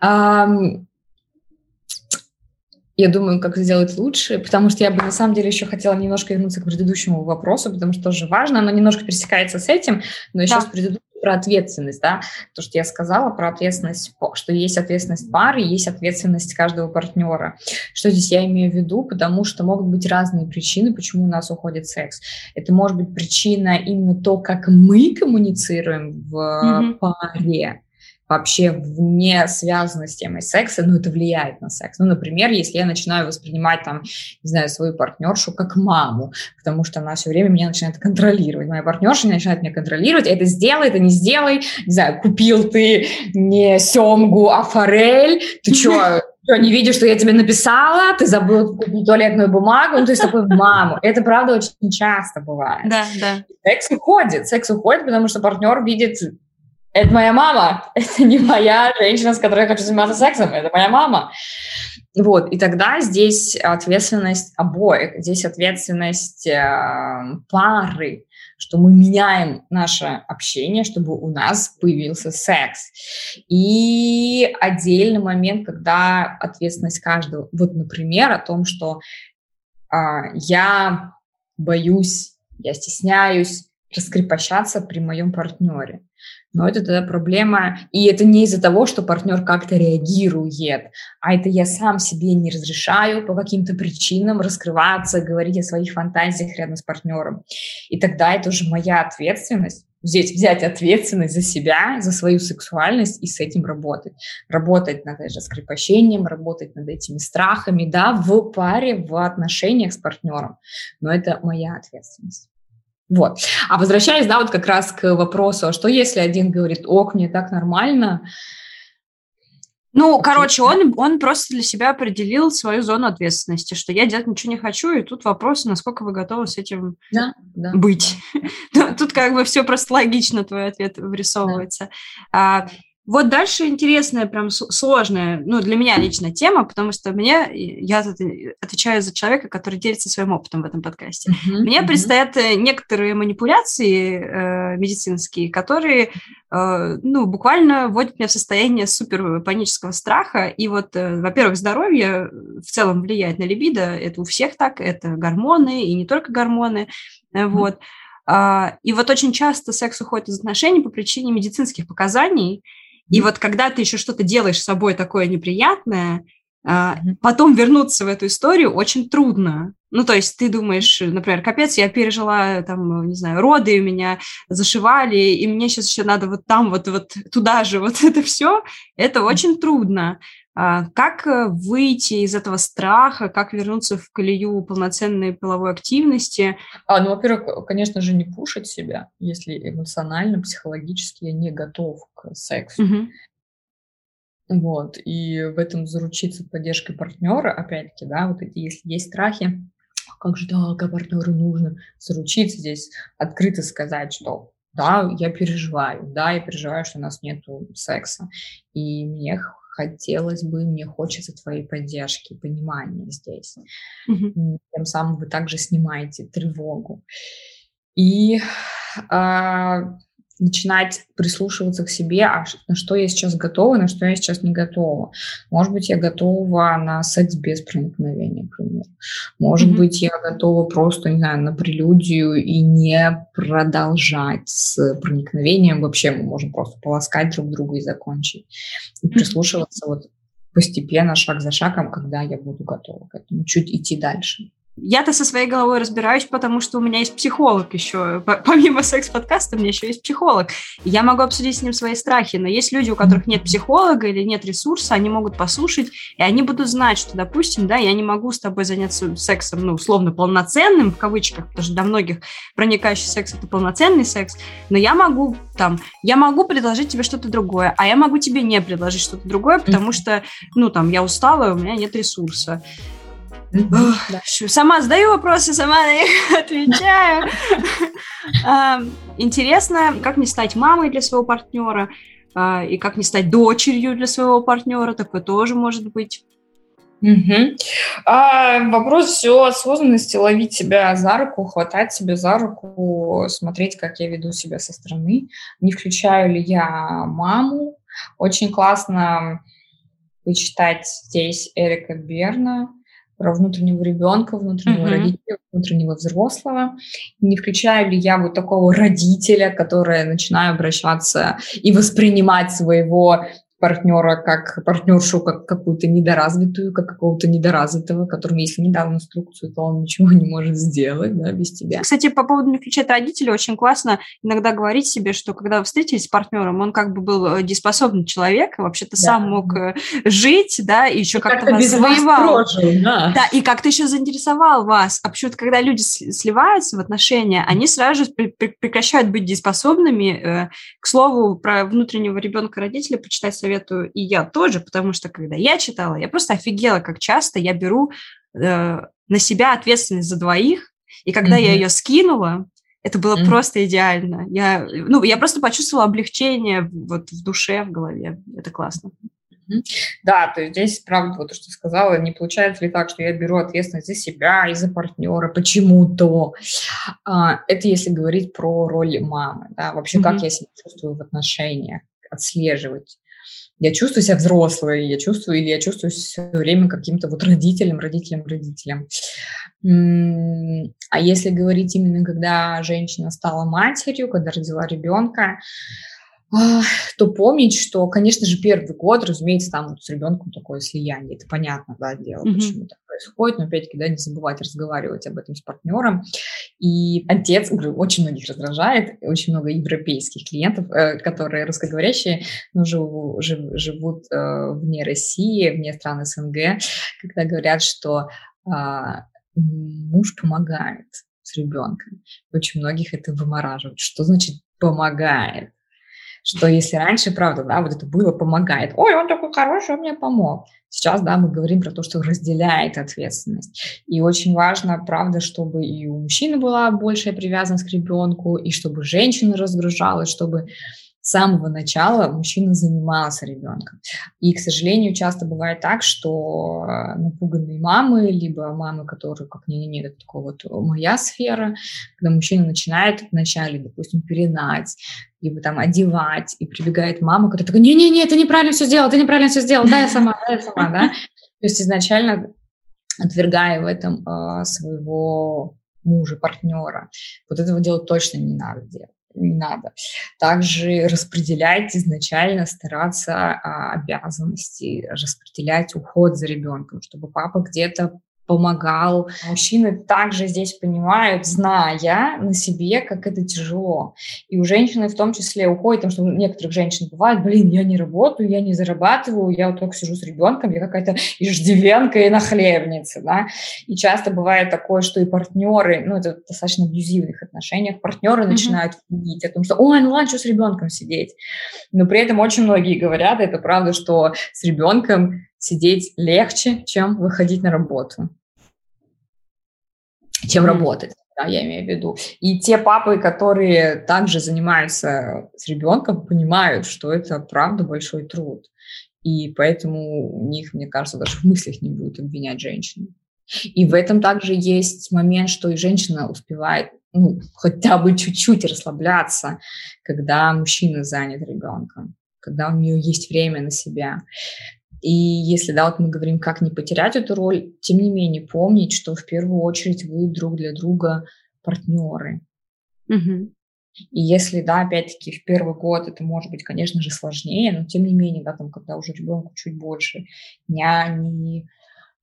Um, я думаю, как сделать лучше, потому что я бы на самом деле еще хотела немножко вернуться к предыдущему вопросу, потому что тоже важно, оно немножко пересекается с этим, но еще да. с предыдущим про ответственность, да, то, что я сказала про ответственность, что есть ответственность пары, есть ответственность каждого партнера. Что здесь я имею в виду? Потому что могут быть разные причины, почему у нас уходит секс. Это может быть причина именно то, как мы коммуницируем в mm-hmm. паре, вообще вне связано с темой секса, но это влияет на секс. Ну, например, если я начинаю воспринимать там, не знаю, свою партнершу как маму, потому что она все время меня начинает контролировать. Моя партнерша начинает меня контролировать, это сделай, это не сделай, не знаю, купил ты не семгу, а форель, ты что, что, не видишь, что я тебе написала, ты забыл купить туалетную бумагу, ну, то есть такой, маму. Это, правда, очень часто бывает. Да, да. Секс уходит, секс уходит, потому что партнер видит это моя мама, это не моя женщина, с которой я хочу заниматься сексом, это моя мама. Вот, и тогда здесь ответственность обоих, здесь ответственность э, пары, что мы меняем наше общение, чтобы у нас появился секс. И отдельный момент, когда ответственность каждого, вот, например, о том, что э, я боюсь, я стесняюсь раскрепощаться при моем партнере. Но это тогда проблема, и это не из-за того, что партнер как-то реагирует, а это я сам себе не разрешаю по каким-то причинам раскрываться, говорить о своих фантазиях рядом с партнером. И тогда это уже моя ответственность взять, взять ответственность за себя, за свою сексуальность и с этим работать. Работать над раскрепощением, работать над этими страхами, да, в паре, в отношениях с партнером. Но это моя ответственность. Вот. А возвращаясь, да, вот как раз к вопросу, а что если один говорит, ок, мне так нормально, ну, okay. короче, он, он просто для себя определил свою зону ответственности, что я делать ничего не хочу, и тут вопрос, насколько вы готовы с этим да, да, быть. Да. Тут как бы все просто логично, твой ответ вырисовывается. Да. А, вот дальше интересная, прям сложная, ну, для меня лично тема, потому что мне, я отвечаю за человека, который делится своим опытом в этом подкасте. Uh-huh, мне uh-huh. предстоят э, некоторые манипуляции э, медицинские, которые, э, ну, буквально вводят меня в состояние супер панического страха. И вот, э, во-первых, здоровье в целом влияет на либидо, это у всех так, это гормоны, и не только гормоны, uh-huh. вот. Uh, и вот очень часто секс уходит из отношений по причине медицинских показаний, и вот когда ты еще что-то делаешь с собой такое неприятное, а, потом вернуться в эту историю очень трудно. Ну, то есть ты думаешь, например, капец, я пережила, там, не знаю, роды меня зашивали, и мне сейчас еще надо вот там, вот, вот туда же, вот это все, это очень трудно. А, как э, выйти из этого страха, как вернуться в колею полноценной половой активности? А, ну, во-первых, конечно же, не пушить себя, если эмоционально, психологически я не готов к сексу. Угу. Вот, и в этом заручиться поддержкой партнера, опять-таки, да, вот эти, если есть страхи, как же так, а партнеру нужно заручиться здесь, открыто сказать, что да, я переживаю, да, я переживаю, что у нас нет секса, и мне хотелось бы, мне хочется твоей поддержки, понимания здесь. Mm-hmm. Тем самым вы также снимаете тревогу. И а, начинать прислушиваться к себе, а на что я сейчас готова, на что я сейчас не готова. Может быть, я готова на секс без проникновения, например. Может mm-hmm. быть, я готова просто, не знаю, на прелюдию и не продолжать с проникновением. Вообще мы можем просто полоскать друг друга и закончить. И прислушиваться вот постепенно, шаг за шагом, когда я буду готова к этому, чуть идти дальше. Я-то со своей головой разбираюсь, потому что у меня есть психолог еще. Помимо секс-подкаста, у меня еще есть психолог. И я могу обсудить с ним свои страхи. Но есть люди, у которых нет психолога или нет ресурса, они могут послушать, и они будут знать, что, допустим, да, я не могу с тобой заняться сексом, ну, условно, полноценным, в кавычках, потому что для многих проникающий секс – это полноценный секс, но я могу там, я могу предложить тебе что-то другое, а я могу тебе не предложить что-то другое, потому что, ну, там, я устала, у меня нет ресурса. Сама задаю вопросы, сама на них отвечаю. Интересно, как не стать мамой для своего партнера, а, и как не стать дочерью для своего партнера, такое тоже может быть. Угу. А, вопрос все осознанности, ловить себя за руку, хватать себя за руку, смотреть, как я веду себя со стороны, не включаю ли я маму. Очень классно почитать здесь Эрика Берна, про внутреннего ребенка, внутреннего mm-hmm. родителя, внутреннего взрослого. Не включаю ли я вот такого родителя, который начинаю обращаться и воспринимать своего партнера как партнершу, как какую-то недоразвитую, как какого-то недоразвитого, которому, если не дал инструкцию, то он ничего не может сделать да, без тебя. Кстати, по поводу не включать родителей, очень классно иногда говорить себе, что когда вы встретились с партнером, он как бы был э, дееспособный человек, вообще-то да. сам мог э, жить, да, и еще как-то как вас завоевал. Вас прожил, да. да, и как-то еще заинтересовал вас. А почему-то, когда люди сливаются в отношения, они сразу же прекращают быть дееспособными. Э, к слову, про внутреннего ребенка родителя почитать совет советую и я тоже, потому что когда я читала, я просто офигела, как часто я беру э, на себя ответственность за двоих, и когда mm-hmm. я ее скинула, это было mm-hmm. просто идеально. Я, ну, я просто почувствовала облегчение вот в душе, в голове. Это классно. Да, то есть здесь, правда, вот то, что сказала, не получается ли так, что я беру ответственность за себя и за партнера почему-то. А, это если говорить про роль мамы, да, вообще mm-hmm. как я себя чувствую в отношениях, отслеживать я чувствую себя взрослой, я чувствую, или я чувствую все время каким-то вот родителем, родителем, родителем. А если говорить именно, когда женщина стала матерью, когда родила ребенка, то помнить, что, конечно же, первый год, разумеется, там вот с ребенком такое слияние, это понятно, да, дело, mm-hmm. почему так происходит, но опять-таки, да, не забывать разговаривать об этом с партнером. И отец, говорю, очень многих раздражает, очень много европейских клиентов, э, которые русскоговорящие, но живут, жив, живут э, вне России, вне стран СНГ, когда говорят, что э, муж помогает с ребенком. Очень многих это вымораживает. Что значит помогает? Что если раньше, правда, да, вот это было помогает, ой, он такой хороший, он мне помог. Сейчас, да, мы говорим про то, что разделяет ответственность. И очень важно, правда, чтобы и у мужчины была большая привязанность к ребенку, и чтобы женщина разгружалась, чтобы с самого начала мужчина занимался ребенком. И, к сожалению, часто бывает так, что э, напуганные мамы, либо мамы, которые, как не нет, это такая вот моя сфера, когда мужчина начинает вначале, допустим, перенать, либо там одевать, и прибегает мама, которая такая, не-не-не, ты неправильно все сделал, ты неправильно все сделал, да, я сама, да, я сама, да. То есть изначально отвергая в этом э, своего мужа, партнера. Вот этого делать точно не надо делать не надо. Также распределять изначально, стараться а, обязанности, распределять уход за ребенком, чтобы папа где-то помогал. Мужчины также здесь понимают, зная на себе, как это тяжело. И у женщины в том числе уходит, потому что у некоторых женщин бывает, блин, я не работаю, я не зарабатываю, я вот только сижу с ребенком, я какая-то иждивенка и нахлебница, да. И часто бывает такое, что и партнеры, ну, это в достаточно абьюзивных отношениях, партнеры mm-hmm. начинают видеть о том, что, ой, ну ладно, что с ребенком сидеть. Но при этом очень многие говорят, это правда, что с ребенком сидеть легче, чем выходить на работу, чем mm-hmm. работать. Да, я имею в виду. И те папы, которые также занимаются с ребенком, понимают, что это правда большой труд. И поэтому у них, мне кажется, даже в мыслях не будет обвинять женщину. И в этом также есть момент, что и женщина успевает ну, хотя бы чуть-чуть расслабляться, когда мужчина занят ребенком, когда у нее есть время на себя. И если, да, вот мы говорим, как не потерять эту роль, тем не менее помнить, что в первую очередь вы друг для друга партнеры. Угу. И если, да, опять-таки, в первый год это может быть, конечно же, сложнее, но тем не менее, да, там, когда уже ребенку чуть больше, няни,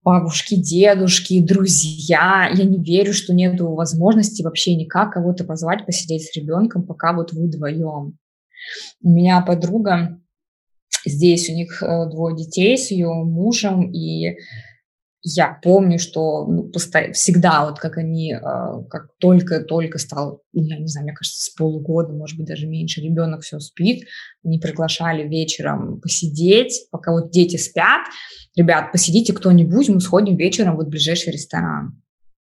бабушки, дедушки, друзья. Я не верю, что нет возможности вообще никак кого-то позвать посидеть с ребенком, пока вот вы вдвоем. У меня подруга, здесь у них э, двое детей с ее мужем, и я помню, что ну, постоянно, всегда, вот как они, э, как только-только стал, я не знаю, мне кажется, с полугода, может быть, даже меньше, ребенок все спит, они приглашали вечером посидеть, пока вот дети спят, ребят, посидите кто-нибудь, мы сходим вечером вот в ближайший ресторан.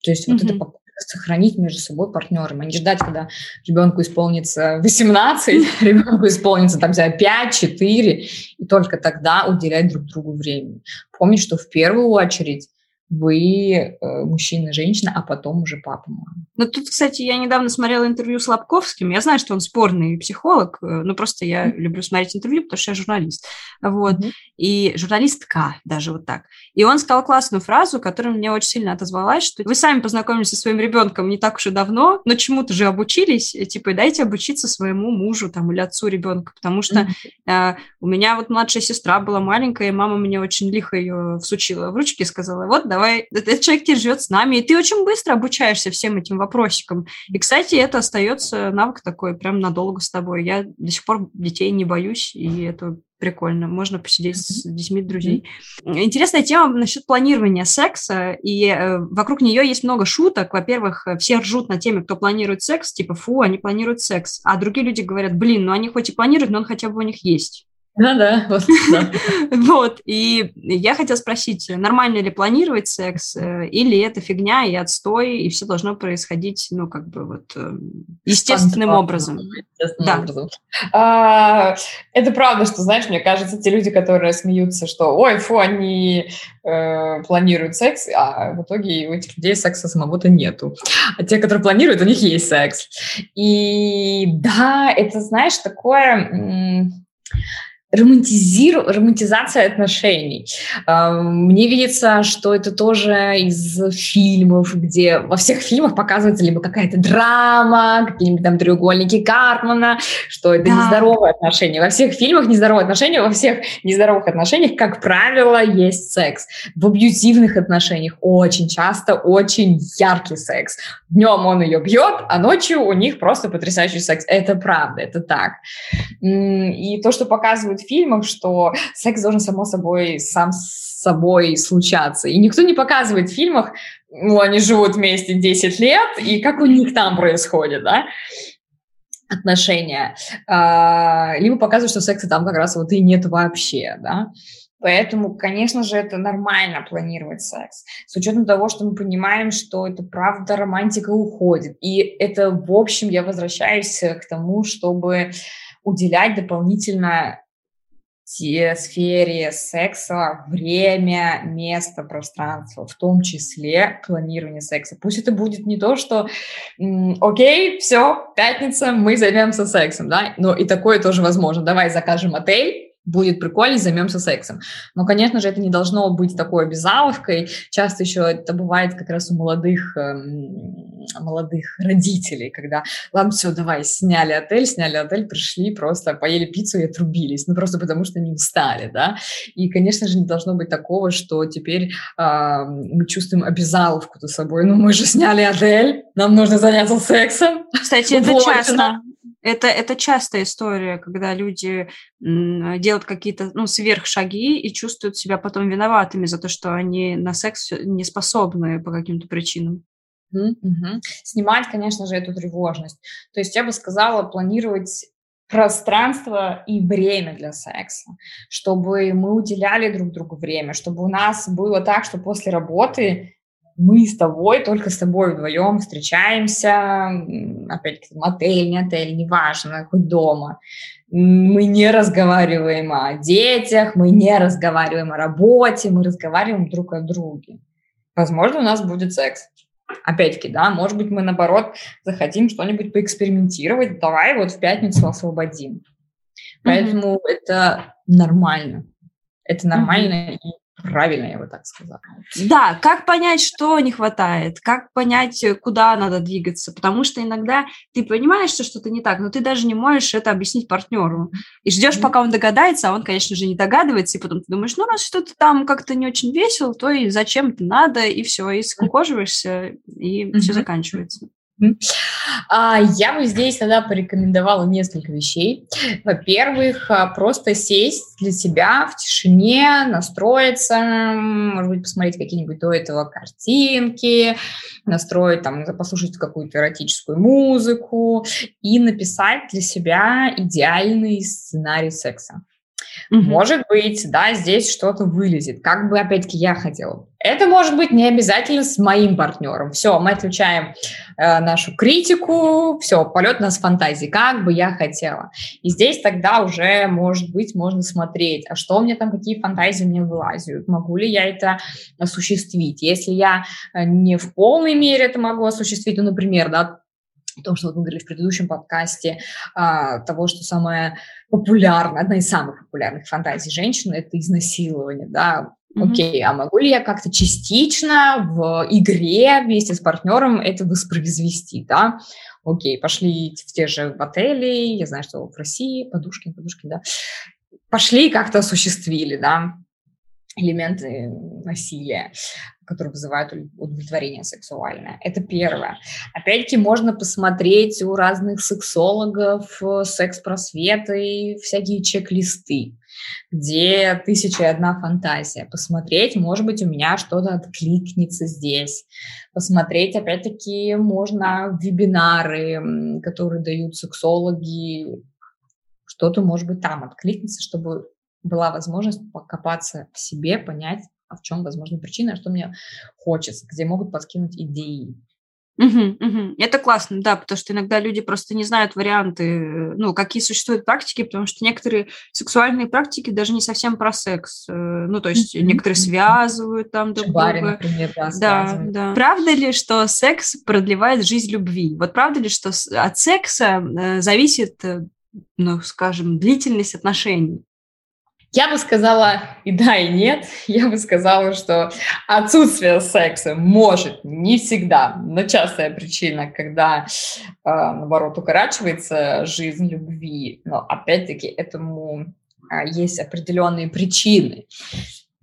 То есть mm-hmm. вот это сохранить между собой партнером, а не ждать, когда ребенку исполнится 18, ребенку исполнится там 5, 4, и только тогда уделять друг другу время. Помнить, что в первую очередь вы э, мужчина, женщина, а потом уже папа, мама. Ну, тут, кстати, я недавно смотрела интервью с Лобковским. Я знаю, что он спорный психолог, э, но просто я mm-hmm. люблю смотреть интервью, потому что я журналист. Вот. Mm-hmm. И журналистка, даже вот так. И он сказал классную фразу, которая мне очень сильно отозвалась, что вы сами познакомились со своим ребенком не так уж и давно, но чему-то же обучились, типа, дайте обучиться своему мужу там или отцу ребенка, потому что mm-hmm. э, у меня вот младшая сестра была маленькая, и мама мне очень лихо ее всучила в ручки и сказала, вот, давай давай, этот человек теперь живет с нами, и ты очень быстро обучаешься всем этим вопросикам. И, кстати, это остается навык такой, прям надолго с тобой. Я до сих пор детей не боюсь, и это прикольно. Можно посидеть с детьми друзей. Интересная тема насчет планирования секса, и э, вокруг нее есть много шуток. Во-первых, все ржут на теме, кто планирует секс, типа, фу, они планируют секс. А другие люди говорят, блин, ну они хоть и планируют, но он хотя бы у них есть. Да, да, вот. Да. вот. И я хотела спросить, нормально ли планировать секс, э, или это фигня и отстой, и все должно происходить, ну, как бы вот э, естественным образом. Естественным да. образом. А, это правда, что, знаешь, мне кажется, те люди, которые смеются, что, ой, фу, они э, планируют секс, а в итоге у этих людей секса самого-то нету. А те, которые планируют, у них есть секс. И да, это, знаешь, такое романтизиру... романтизация отношений. Мне видится, что это тоже из фильмов, где во всех фильмах показывается либо какая-то драма, какие-нибудь там треугольники Картмана, что это да. нездоровые отношения. Во всех фильмах нездоровые отношения, во всех нездоровых отношениях, как правило, есть секс. В абьюзивных отношениях очень часто очень яркий секс. Днем он ее бьет, а ночью у них просто потрясающий секс. Это правда, это так. И то, что показывают фильмах, что секс должен само собой сам с собой случаться. И никто не показывает в фильмах, ну, они живут вместе 10 лет, и как у них там происходит, да, отношения. А, либо показывают, что секса там как раз вот и нет вообще, да. Поэтому, конечно же, это нормально планировать секс. С учетом того, что мы понимаем, что это правда романтика уходит. И это, в общем, я возвращаюсь к тому, чтобы уделять дополнительно те сфере секса время, место, пространство, в том числе планирование секса. Пусть это будет не то, что окей, все, пятница, мы займемся сексом, да, но и такое тоже возможно. Давай закажем отель, будет прикольно, займемся сексом. Но, конечно же, это не должно быть такой обязаловкой. Часто еще это бывает как раз у молодых, эм, молодых родителей, когда, ладно, все, давай, сняли отель, сняли отель, пришли, просто поели пиццу и отрубились, ну, просто потому что не устали, да. И, конечно же, не должно быть такого, что теперь э, мы чувствуем обязаловку за собой. Ну, мы же сняли отель, нам нужно заняться сексом. Кстати, это часто. Это, это частая история, когда люди делают какие-то ну, сверхшаги и чувствуют себя потом виноватыми за то, что они на секс не способны по каким-то причинам. Mm-hmm. Снимать, конечно же, эту тревожность. То есть я бы сказала, планировать пространство и время для секса, чтобы мы уделяли друг другу время, чтобы у нас было так, что после работы мы с тобой, только с тобой вдвоем встречаемся, опять-таки, отель, не отель, неважно, хоть дома. Мы не разговариваем о детях, мы не разговариваем о работе, мы разговариваем друг о друге. Возможно, у нас будет секс. Опять-таки, да, может быть, мы, наоборот, захотим что-нибудь поэкспериментировать, давай вот в пятницу освободим. Поэтому mm-hmm. это нормально. Это нормально, mm-hmm. и правильно, я бы так сказала. Да, как понять, что не хватает, как понять, э, куда надо двигаться, потому что иногда ты понимаешь, что что-то не так, но ты даже не можешь это объяснить партнеру. И ждешь, mm-hmm. пока он догадается, а он, конечно же, не догадывается, и потом ты думаешь, ну, раз что-то там как-то не очень весело, то и зачем это надо, и все, и скукоживаешься, и mm-hmm. все заканчивается. А, я бы здесь тогда порекомендовала несколько вещей. Во-первых, а, просто сесть для себя в тишине, настроиться, может быть, посмотреть какие-нибудь до этого картинки, настроить, там, послушать какую-то эротическую музыку и написать для себя идеальный сценарий секса. Угу. Может быть, да, здесь что-то вылезет, как бы, опять-таки, я хотела. Это может быть не обязательно с моим партнером. Все, мы отключаем э, нашу критику, все, полет нас фантазии, как бы я хотела. И здесь тогда уже, может быть, можно смотреть, а что у меня там, какие фантазии мне вылазят, могу ли я это осуществить. Если я э, не в полной мере это могу осуществить, ну, например, да, о том, что вот мы говорили в предыдущем подкасте, а, того, что самое популярное, одна из самых популярных фантазий женщин – это изнасилование, да, Окей, okay, а могу ли я как-то частично в игре вместе с партнером это воспроизвести, да? Окей, пошли в те же в отели, я знаю, что в России подушки, подушки, да, пошли как-то осуществили, да, элементы насилия которые вызывают удовлетворение сексуальное. Это первое. Опять-таки можно посмотреть у разных сексологов э, секс-просветы, всякие чек-листы, где тысяча и одна фантазия. Посмотреть, может быть, у меня что-то откликнется здесь. Посмотреть, опять-таки, можно вебинары, которые дают сексологи, что-то, может быть, там откликнется, чтобы была возможность покопаться в себе, понять, а в чем, возможно, причина, что мне хочется, где могут подкинуть идеи. Угу, угу. Это классно, да, потому что иногда люди просто не знают варианты, ну, какие существуют практики, потому что некоторые сексуальные практики даже не совсем про секс. Э, ну, то есть некоторые связывают там друг друга. например, да, да, да. Правда ли, что секс продлевает жизнь любви? Вот правда ли, что от секса э, зависит, э, ну, скажем, длительность отношений? Я бы сказала и да, и нет. Я бы сказала, что отсутствие секса может не всегда, но частая причина, когда, э, наоборот, укорачивается жизнь любви. Но, опять-таки, этому э, есть определенные причины.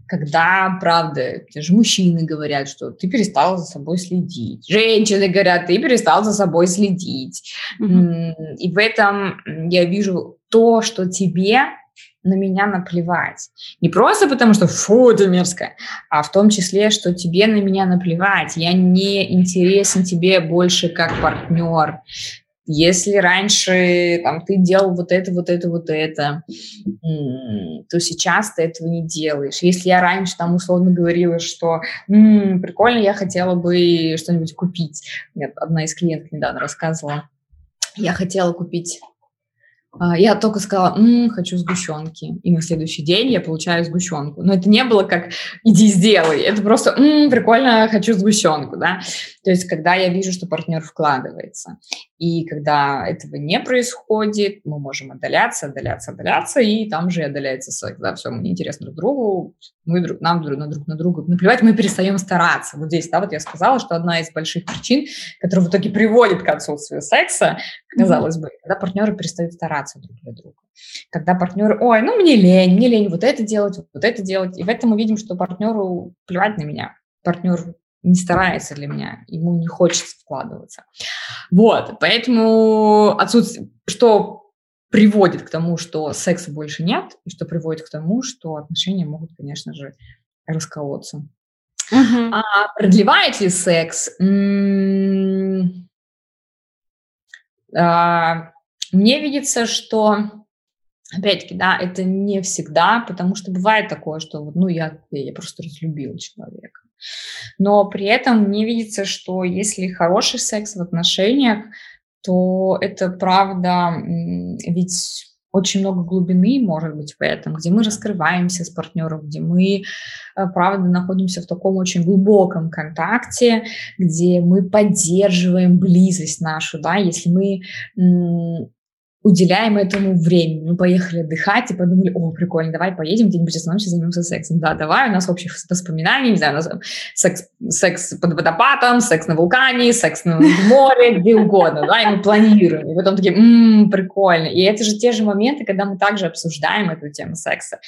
Когда, правда, те же мужчины говорят, что ты перестал за собой следить. Женщины говорят, ты перестал за собой следить. Mm-hmm. И в этом я вижу то, что тебе на меня наплевать. Не просто потому, что фу, ты мерзкая, а в том числе, что тебе на меня наплевать. Я не интересен тебе больше как партнер. Если раньше там, ты делал вот это, вот это, вот это, то сейчас ты этого не делаешь. Если я раньше там условно говорила, что м-м, прикольно, я хотела бы что-нибудь купить. Мне одна из клиенток недавно рассказывала, я хотела купить я только сказала, М, хочу сгущенки. И на следующий день я получаю сгущенку. Но это не было как «иди сделай». Это просто М, «прикольно, хочу сгущенку». Да? То есть когда я вижу, что партнер вкладывается. И когда этого не происходит, мы можем отдаляться, отдаляться, отдаляться, и там же отдаляется секс. Да, все, мы неинтересны друг другу, мы друг, нам друг на друг на друга наплевать, мы перестаем стараться. Вот здесь, да, вот я сказала, что одна из больших причин, которая в итоге приводит к отсутствию секса, казалось бы, когда партнеры перестают стараться друг для друга. Когда партнеры, ой, ну мне лень, мне лень вот это делать, вот это делать. И в этом мы видим, что партнеру плевать на меня. Партнер не старается для меня, ему не хочется вкладываться. Вот, поэтому отсутствие, что приводит к тому, что секса больше нет, и что приводит к тому, что отношения могут, конечно же, расколоться. Uh-huh. А продлевает ли секс? М- а, мне видится, что Опять-таки, да, это не всегда, потому что бывает такое, что ну, я, я просто разлюбила человека. Но при этом мне видится, что если хороший секс в отношениях, то это правда, ведь очень много глубины может быть в этом, где мы раскрываемся с партнером, где мы, э, правда, находимся в таком очень глубоком контакте, где мы поддерживаем близость нашу, да, если мы уделяем этому времени. Мы поехали отдыхать и подумали, о, прикольно, давай поедем где-нибудь остановимся, займемся сексом. Да, давай, у нас общих воспоминаний, не знаю, у нас секс, секс под водопадом, секс на вулкане, секс на море, где угодно, да, и мы планируем. И потом такие, м-м, прикольно. И это же те же моменты, когда мы также обсуждаем эту тему секса.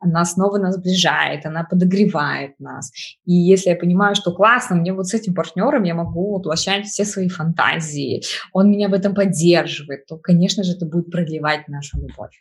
Она снова нас сближает, она подогревает нас. И если я понимаю, что классно, мне вот с этим партнером я могу воплощать все свои фантазии, он меня в этом поддерживает, то, конечно же, это будет продлевать нашу любовь.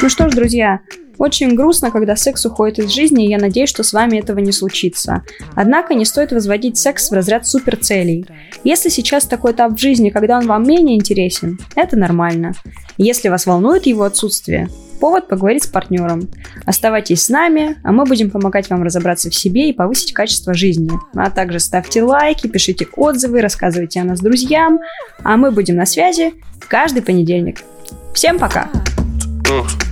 Ну что ж, друзья, очень грустно, когда секс уходит из жизни, и я надеюсь, что с вами этого не случится. Однако не стоит возводить секс в разряд суперцелей. Если сейчас такой этап в жизни, когда он вам менее интересен, это нормально. Если вас волнует его отсутствие, повод поговорить с партнером. Оставайтесь с нами, а мы будем помогать вам разобраться в себе и повысить качество жизни. А также ставьте лайки, пишите отзывы, рассказывайте о нас друзьям. А мы будем на связи каждый понедельник. Всем пока! Ugh.